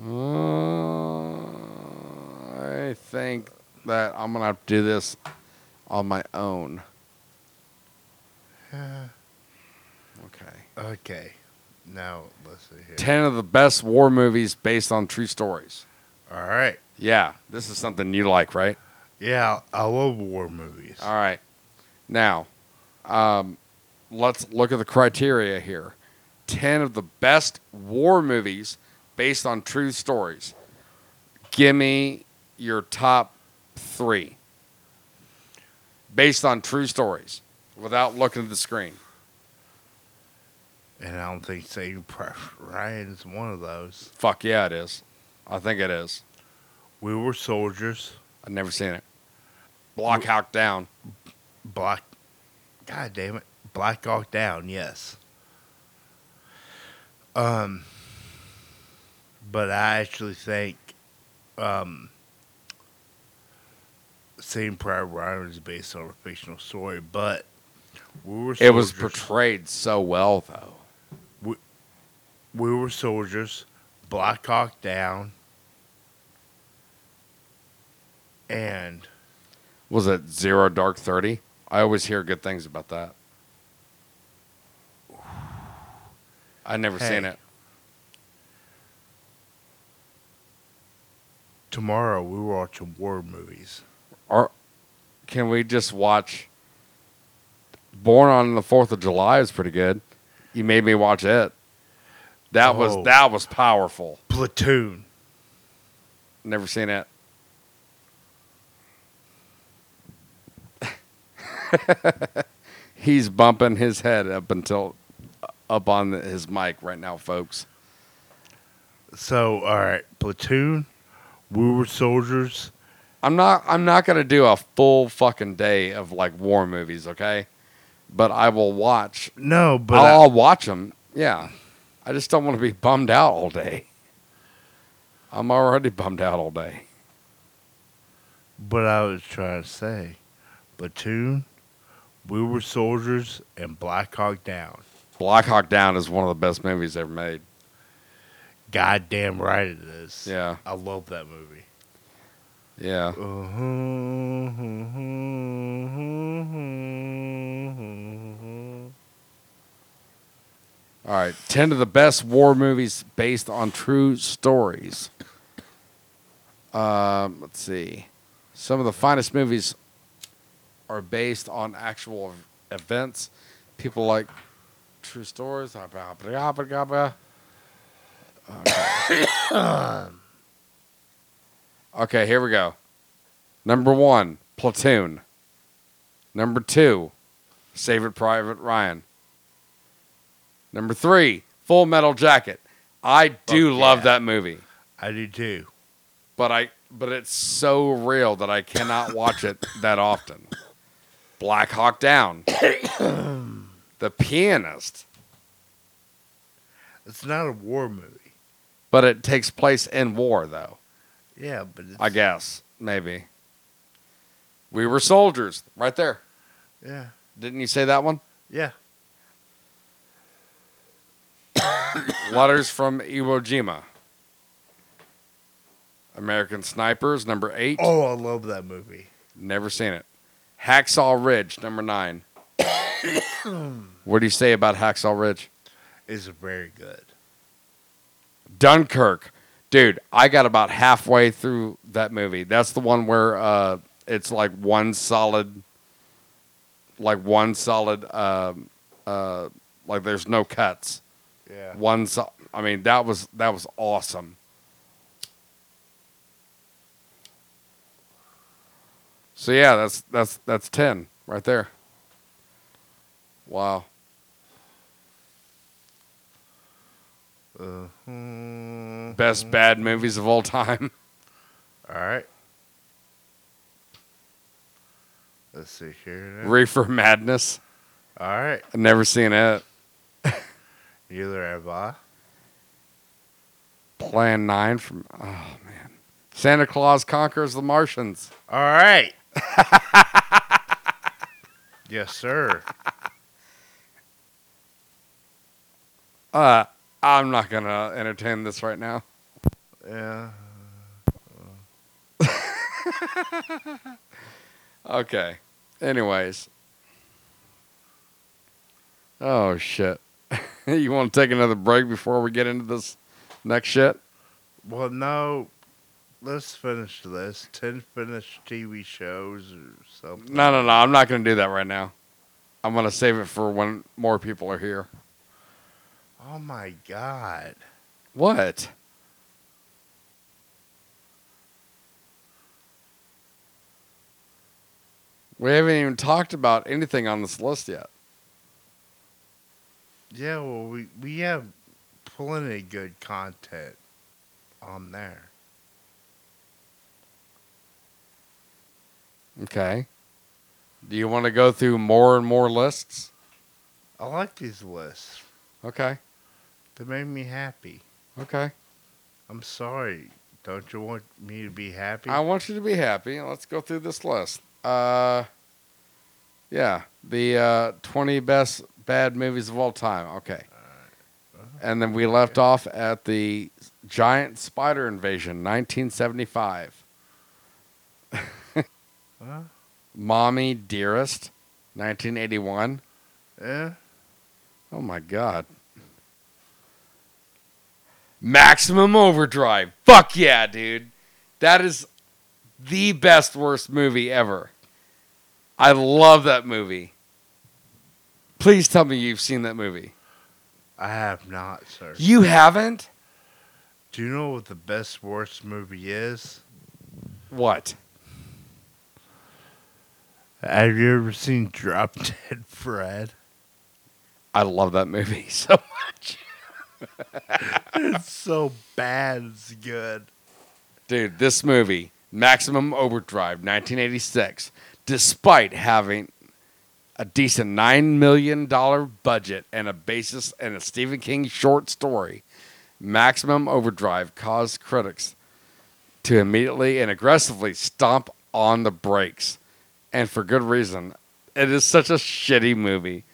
Uh, I think that I'm gonna have to do this on my own. Yeah. Okay. Okay. Now, let's see here. 10 of the best war movies based on true stories. All right. Yeah, this is something you like, right? Yeah, I love war movies. All right. Now, um, let's look at the criteria here 10 of the best war movies based on true stories. Give me your top three based on true stories without looking at the screen. And I don't think Saving Private Ryan is one of those. Fuck yeah, it is. I think it is. We were soldiers. I've never seen it. Block Hawk Down. Black. God damn it. Black Hawk Down, yes. Um, but I actually think um, Saving Private Ryan is based on a fictional story, but we were It was portrayed so well, though. we, we were soldiers. Black Hawk Down. And Was it Zero Dark Thirty? I always hear good things about that. I've never seen it. Tomorrow we were watching war movies. Or can we just watch Born on the Fourth of July? Is pretty good. You made me watch it. That Oh. was that was powerful. Platoon. Never seen it. He's bumping his head up until up on the, his mic right now, folks. So, all right, Platoon. We were soldiers. I'm not. I'm not gonna do a full fucking day of like war movies, okay? But I will watch. No, but I'll, I- I'll watch them. Yeah, I just don't want to be bummed out all day. I'm already bummed out all day. But I was trying to say, Platoon, We Were Soldiers, and Black Hawk Down. Black Hawk Down is one of the best movies ever made. Goddamn right it is. Yeah. I love that movie. Yeah. All right, 10 of the best war movies based on true stories. Um, let's see. Some of the finest movies are based on actual events. People like true stories. Okay. okay, here we go. Number one, Platoon. Number two, Save It Private Ryan. Number three, Full Metal Jacket. I do Fuck love yeah. that movie, I do too. but I but it's so real that I cannot watch it that often. Black Hawk Down. the Pianist, It's not a war movie. But it takes place in war though. Yeah, but it's, I guess maybe. We were soldiers, right there. yeah, Didn't you say that one? yeah. Letters from Iwo Jima. American Snipers, number eight. Oh, I love that movie. Never seen it. Hacksaw Ridge, number nine. what do you say about Hacksaw Ridge? It's very good. Dunkirk. Dude, I got about halfway through that movie. That's the one where uh, it's like one solid, like one solid, um, uh, like there's no cuts. Yeah. One, so- I mean, that was that was awesome. So yeah, that's that's that's ten right there. Wow. Uh, hmm, Best bad movies of all time. All right. Let's see here. now. Reefer Madness. All right. I've never seen it. Neither have I. Plan 9 from, oh man. Santa Claus Conquers the Martians. All right. yes, sir. Uh, I'm not going to entertain this right now. Yeah. Okay. Anyways. Oh, shit. you want to take another break before we get into this next shit? Well, no. Let's finish this. Ten finished TV shows or something. No, no, no. I'm not going to do that right now. I'm going to save it for when more people are here. Oh my god. What? We haven't even talked about anything on this list yet. Yeah, well, we we have plenty of good content on there. Okay. Do you want to go through more and more lists? I like these lists. Okay. They made me happy. Okay. I'm sorry. Don't you want me to be happy? I want you to be happy. Let's go through this list. Uh, yeah, the uh, 20 best bad movies of all time. Okay. And then we left off at the giant spider invasion, 1975. Huh? Mommy Dearest, 1981. Yeah. Oh my God. Maximum Overdrive. Fuck yeah, dude. That is the best worst movie ever. I love that movie. Please tell me you've seen that movie. I have not, sir. You haven't? Do you know what the best worst movie is? What? Have you ever seen Drop Dead Fred? I love that movie so much. it's so bad, it's good. Dude, this movie, Maximum Overdrive, 1986, despite having a decent $9 million budget and a basis and a Stephen King short story, Maximum Overdrive caused critics to immediately and aggressively stomp on the brakes. And for good reason. It is such a shitty movie,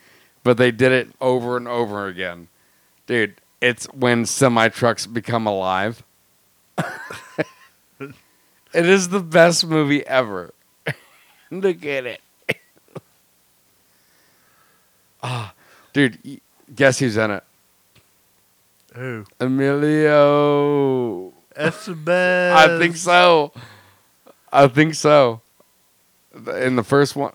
but they did it over and over again. Dude, it's when semi trucks become alive. it is the best movie ever. Look at it. Ah, dude, guess who's in it? Who? Emilio. Estevez. I think so. I think so. In the first one,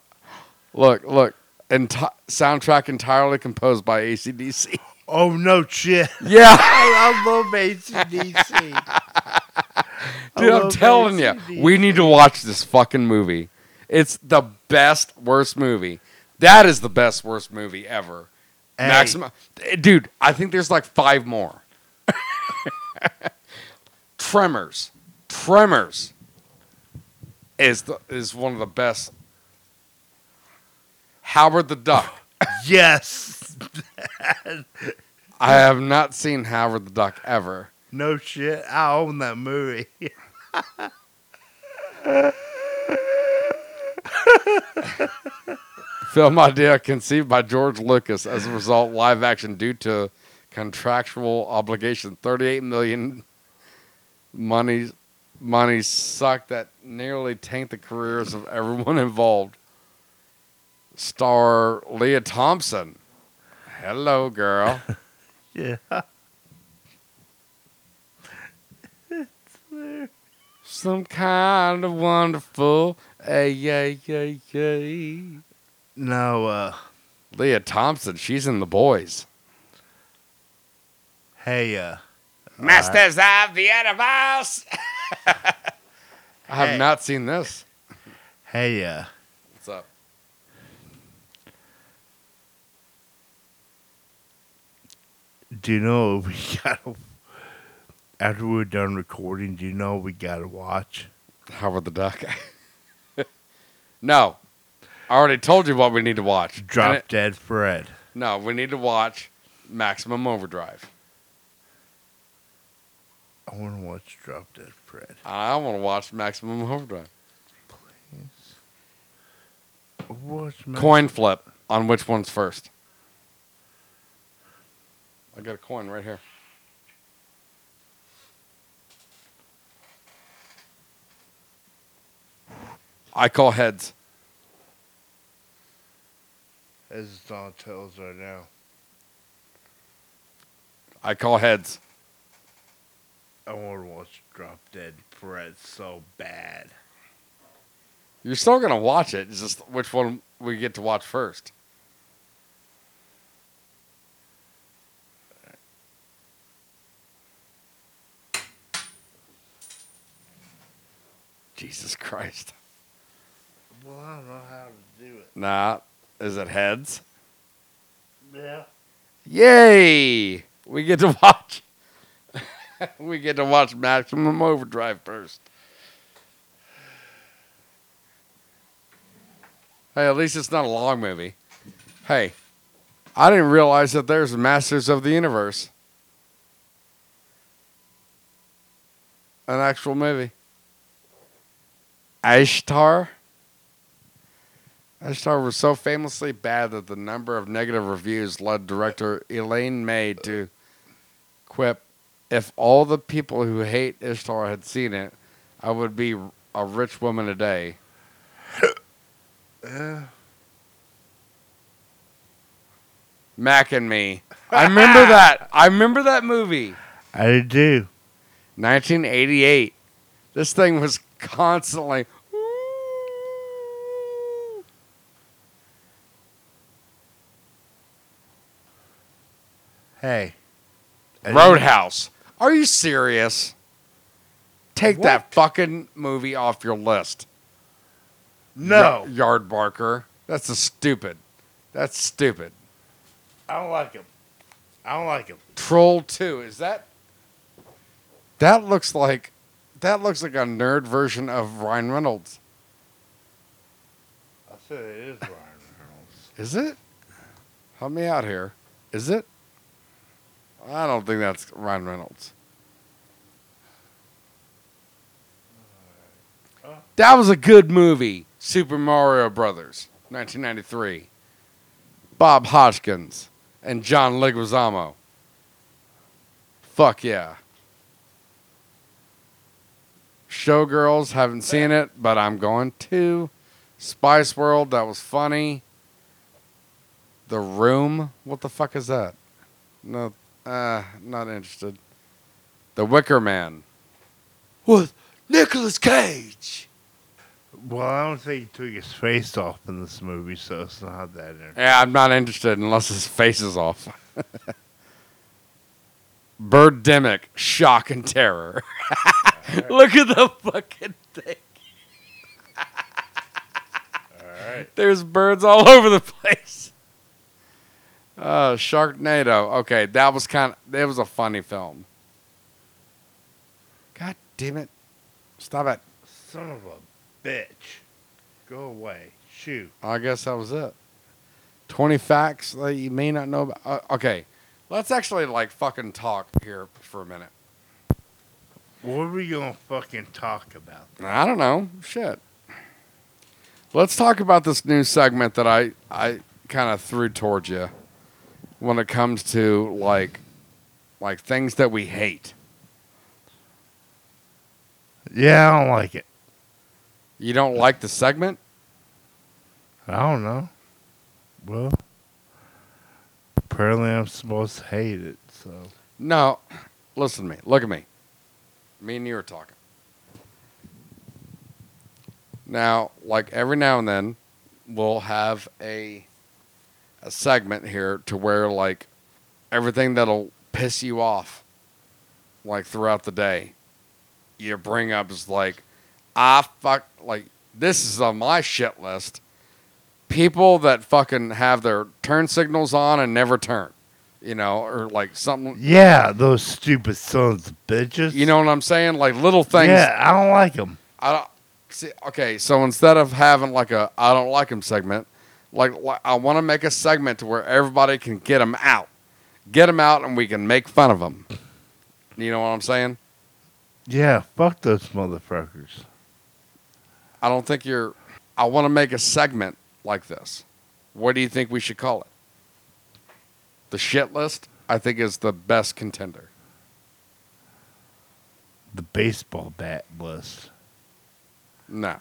look, look, enti- soundtrack entirely composed by ACDC. Oh no shit. Yeah. I love ACDC. Dude, I'm telling you, we need to watch this fucking movie. It's the best worst movie. That is the best worst movie ever. Hey. Maximum, dude. I think there's like five more. Tremors, Tremors is the is one of the best. Howard the Duck. yes. I have not seen Howard the Duck ever. no shit. I own that movie. Film idea conceived by George Lucas as a result live action due to contractual obligation 38 million money money sucked that nearly tanked the careers of everyone involved. Star Lea Thompson. Hello girl. yeah. Some kind of wonderful. Yay, yay. No, uh, Lea Thompson, she's in the boys. hey, uh, Masters of the Universe. I have Hey. not seen this. hey, uh, What's up? Do you know we gotta, after we're done recording, do you know we gotta watch? Howard the Duck. no. I already told you what we need to watch. Drop it- Dead Fred. no, we need to watch Maximum Overdrive. I wanna watch Drop Dead Fred. I want to watch Maximum Overdrive. Watch my- Coin flip on which one's first. I got a coin right here. I call heads. It's on tails right now. I call heads. I wanna watch Drop Dead Fred so bad. You're still gonna watch it. It's just which one we get to watch first. Jesus Christ. Well, I don't know how to do it. Nah. Is it heads? Yeah. Yay! We get to watch. we get to watch Maximum Overdrive first. Hey, at least it's not a long movie. Hey, I didn't realize that there's Masters of the Universe. An actual movie. Ishtar. Ishtar was so famously bad that the number of negative reviews led director Elaine May to quip, "If all the people who hate Ishtar had seen it, I would be a rich woman today." Yeah. Mac and me. I remember that. I remember that movie. I do. 1988. This thing was constantly. Hey. Roadhouse. Are you serious? Take that fucking movie off your list. No. Ya- Yardbarker. That's a stupid. That's stupid. I don't like him. I don't like him. Troll 2. Is that That looks like that looks like a nerd version of Ryan Reynolds. I said it is Ryan Reynolds. Is it? Help me out here. Is it? I don't think that's Ryan Reynolds. That was a good movie. Super Mario Brothers, 1993. Bob Hoskins and John Leguizamo. Fuck yeah. Showgirls, haven't seen it, but I'm going to. Spice World, that was funny. The Room, what the fuck is that? No, Uh, not interested. The Wicker Man. With Nicolas Cage. Well, I don't think he took his face off in this movie, so it's not that interesting. Yeah, I'm not interested unless his face is off. Birdemic, shock and terror. Look at the fucking thing. There's birds all over the place. Uh, Sharknado. Okay, that was kind of. It was a funny film. God damn it! Stop it. Son of a bitch. Go away. Shoot. I guess that was it. 20 facts that you may not know about. Uh, okay, let's actually like fucking talk here for a minute. What are we gonna fucking talk about? I don't know. Shit. Let's talk about this new segment that I I kind of threw towards you when it comes to like like things that we hate. Yeah, I don't like it. You don't like the segment? I don't know. Well, apparently I'm supposed to hate it, so. No. Listen to me. Look at me. Me and you are talking. Now, like every now and then, we'll have a a segment here to where like everything that'll piss you off, like throughout the day, you bring up is like, I fuck like this is on my shit list. People that fucking have their turn signals on and never turn, you know, or like something. Yeah, those stupid sons of bitches. You know what I'm saying? Like little things. Yeah, I don't like them. I don't see. Okay, so instead of having like a I don't like them segment, like, like I want to make a segment to where everybody can get them out, get them out, and we can make fun of them. You know what I'm saying? Yeah, fuck those motherfuckers. I don't think you're. I want to make a segment like this. What do you think we should call it? The shit list. I think is the best contender. The baseball bat list. No.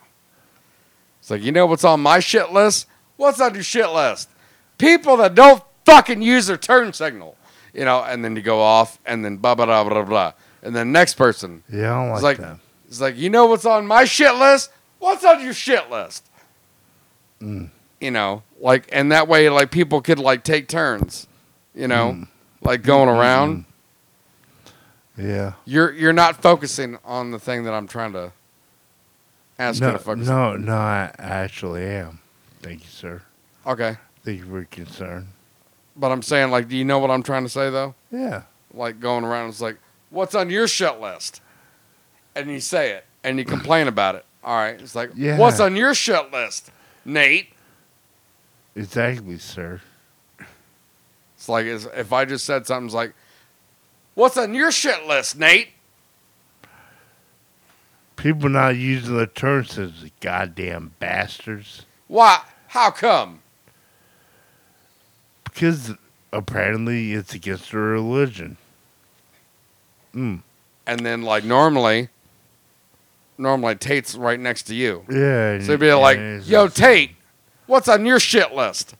It's like, you know what's on my shit list? What's on your shit list? People that don't fucking use their turn signal. You know, and then you go off and then blah blah blah blah blah. And then next person. Yeah, I don't like, like that. it's like, you know what's on my shit list? What's on your shit list? Mm. You know, like and that way like people could like take turns, you know, Mm. like going around. Yeah. You're you're not focusing on the thing that I'm trying to ask you No, to focus no, on. no, no, I actually am. Thank you, sir. Okay. Thank you for your concern. But I'm saying, like, do you know what I'm trying to say, though? Yeah. Like, going around, it's like, what's on your shit list? And you say it, and you complain about it. All right. It's like, Yeah. what's on your shit list, Nate? Exactly, sir. It's like, as if I just said something, it's like, what's on your shit list, Nate? People not using the turn signals, goddamn bastards. Why? How come? Because apparently it's against their religion. Mm. And then, like, normally, normally Tate's right next to you. Yeah. So they'd be like, yo, Tate, what's on your shit list?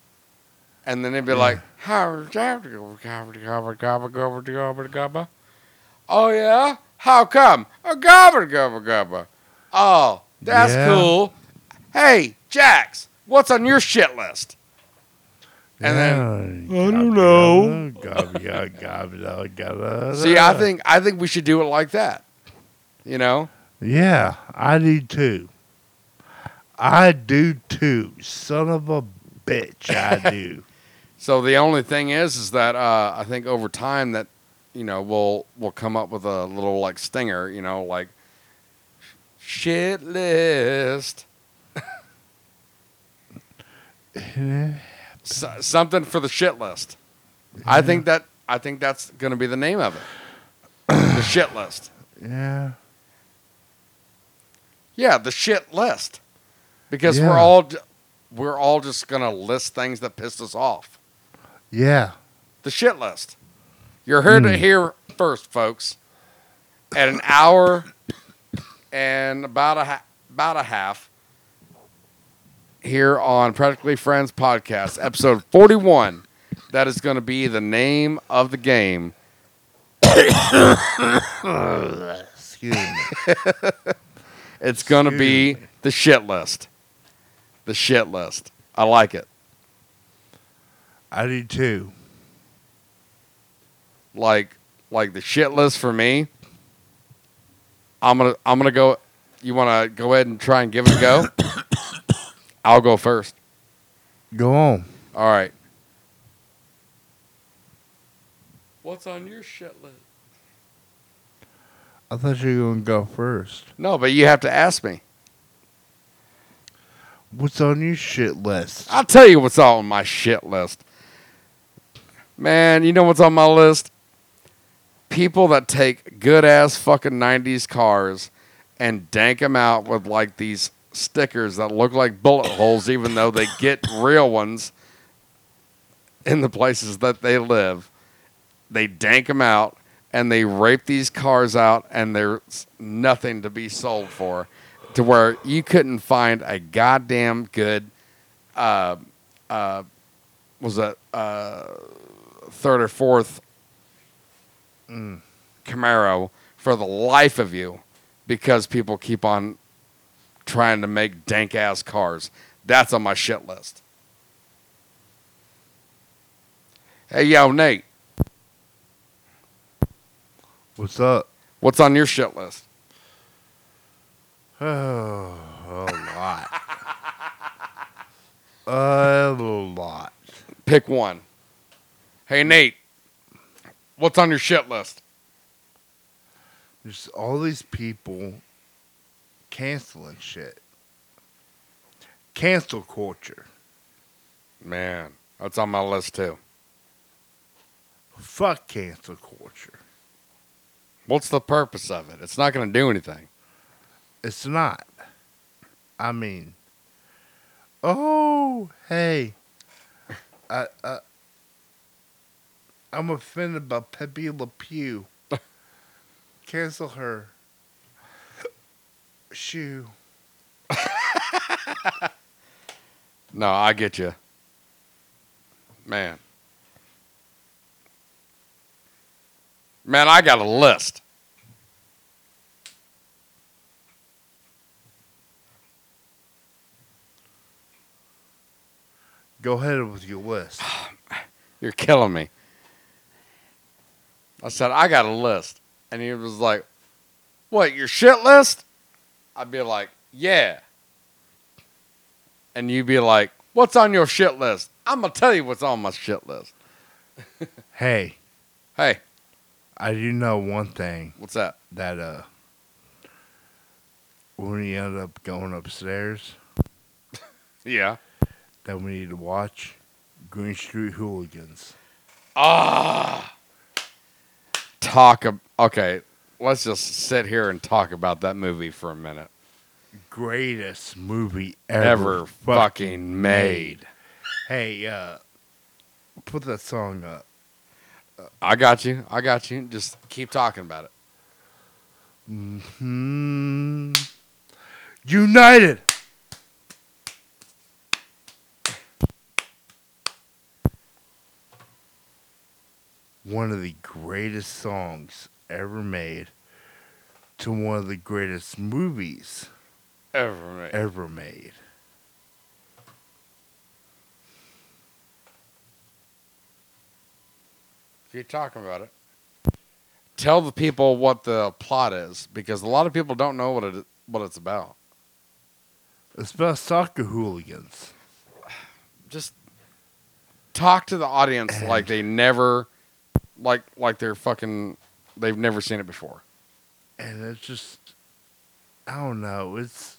And then they'd be like, "How gabba oh yeah, how come? A gobba gobba gobba. Oh, that's Yeah. cool. Hey, Jax, what's on your shit list? And then I don't know. see, I think I think we should do it like that. You know, Yeah, I do too. I do too. Son of a bitch, I do. So the only thing is, is that uh, I think over time that you know we'll we'll come up with a little like stinger, you know, like shit list, So- something for the shit list. I think that I think that's going to be the name of it, the shit list. Yeah. Yeah, the shit list, because Yeah. we're all we're all just going to list things that pissed us off. Yeah. the shit list. You're heard Hmm. it here first, folks. At an hour and about a ha- about a half here on Practically Friends podcast, episode 41. That is going to be the name of the game. Excuse me. it's gonna be the shit list. The shit list. I like it. I do too. Like like the shit list for me. I'm gonna I'm gonna go. You want to go ahead and try and give it a go? I'll go first. Go on. All right. What's on your shit list? I thought you were gonna go first. No, but you have to ask me. What's on your shit list? I'll tell you what's on my shit list. Man, you know what's on my list? People that take good ass fucking 90s cars and dank them out with like these stickers that look like bullet holes, even though they get real ones in the places that they live. They dank them out and they rape these cars out, and there's nothing to be sold for to where you couldn't find a goddamn good uh, uh, was that uh, third or fourth Mm. Camaro for the life of you because people keep on trying to make dank ass cars. That's on my shit list. Hey, yo, Nate, What's up? what's on your shit list? Oh, a lot. a lot. Pick one. Hey, Nate, what's on your shit list? There's all these people canceling shit. Cancel culture. Man, that's on my list too. Fuck cancel culture. What's the purpose of it? It's not going to do anything. It's not. I mean, oh, hey. I, I, I'm offended by Pepe Le Pew. Cancel her. Shoo. No, I get you. Man. Man, I got a list. Go ahead with your list. You're killing me. I said, I got a list. And he was like, What, your shit list? I'd be like, Yeah. And you'd be like, What's on your shit list? I'm going to tell you what's on my shit list. Hey. Hey. I do know one thing. What's that? That, uh, when we end up going upstairs, Yeah. that we need to watch Green Street Hooligans. Ah. Talk. Okay. Let's just sit here and talk about that movie for a minute. Greatest movie ever, Ever fucking made. Hey, uh, put that song up. I got you. I got you. Just keep talking about it. Hmm. United. One of the greatest songs ever made to one of the greatest movies Ever made. ever made. Keep talking about it. Tell the people what the plot is because a lot of people don't know what it what it's about. It's about soccer hooligans. Just talk to the audience like they never like like they're fucking they've never seen it before. And it's just, I don't know. It's,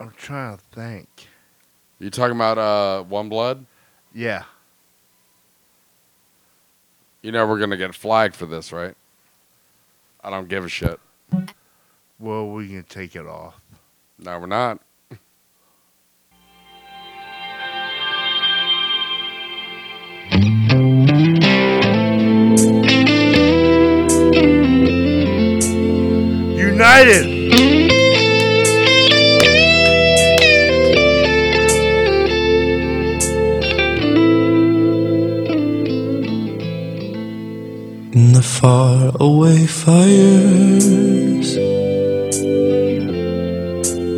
I'm trying to think. You talking about uh One Blood? Yeah. You know we're gonna get flagged for this, right? I don't give a shit. Well, we can take it off. No, we're not. United. In the far away fires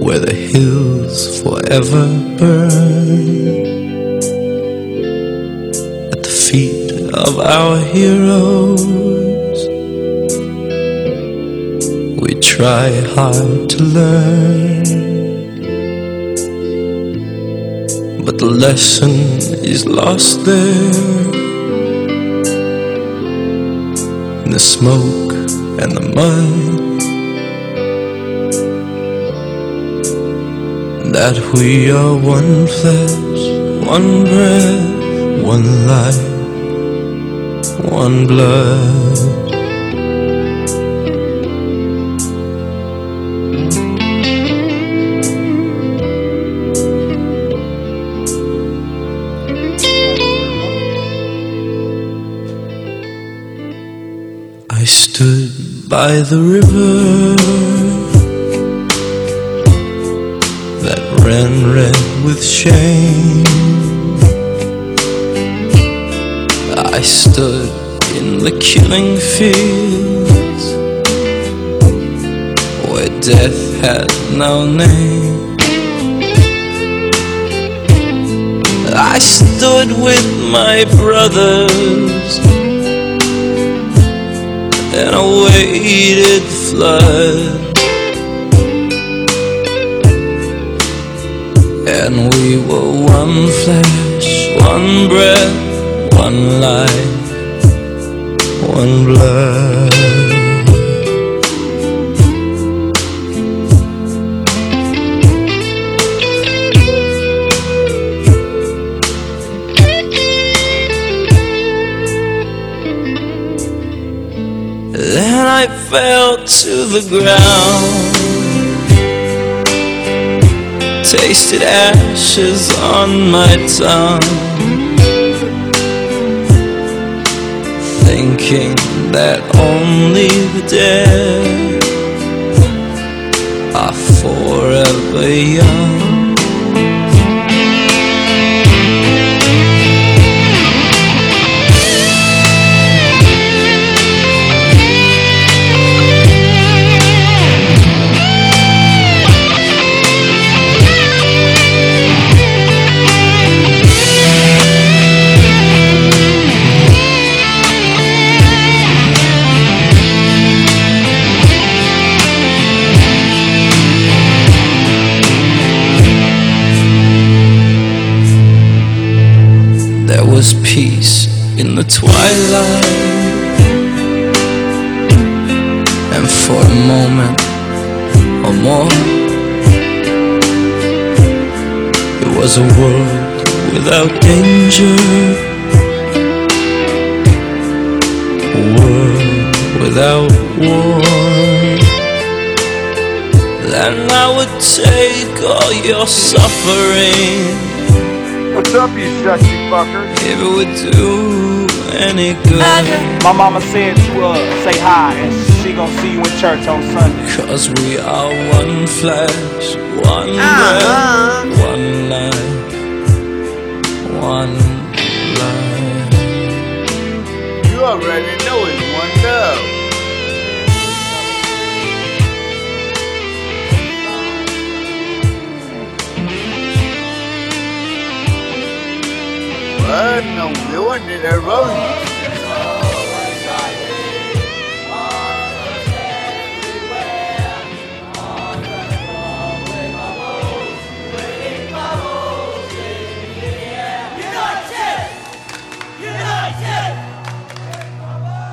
where the hills forever burn at the feet of our heroes. Try hard to learn, but the lesson is lost there in the smoke and the mud. That we are one flesh, one breath, one life, one blood. By the river that ran red with shame. I stood in the killing fields where death had no name. I stood with my brothers and a weighted flood. And we were one flesh, one breath, one life, one blood. Fell to the ground, tasted ashes on my tongue, thinking that only the dead are forever young. The twilight, and for a moment or more, it was a world without danger, a world without war. Then I would take all your suffering. What's up, you sexy fuckers? If it would do any good. My mama said to uh, say hi and she gonna see you in church on Sunday. Cause we are one flesh, one Uh-huh. breath, one Bueno, ¿de dónde la rolling?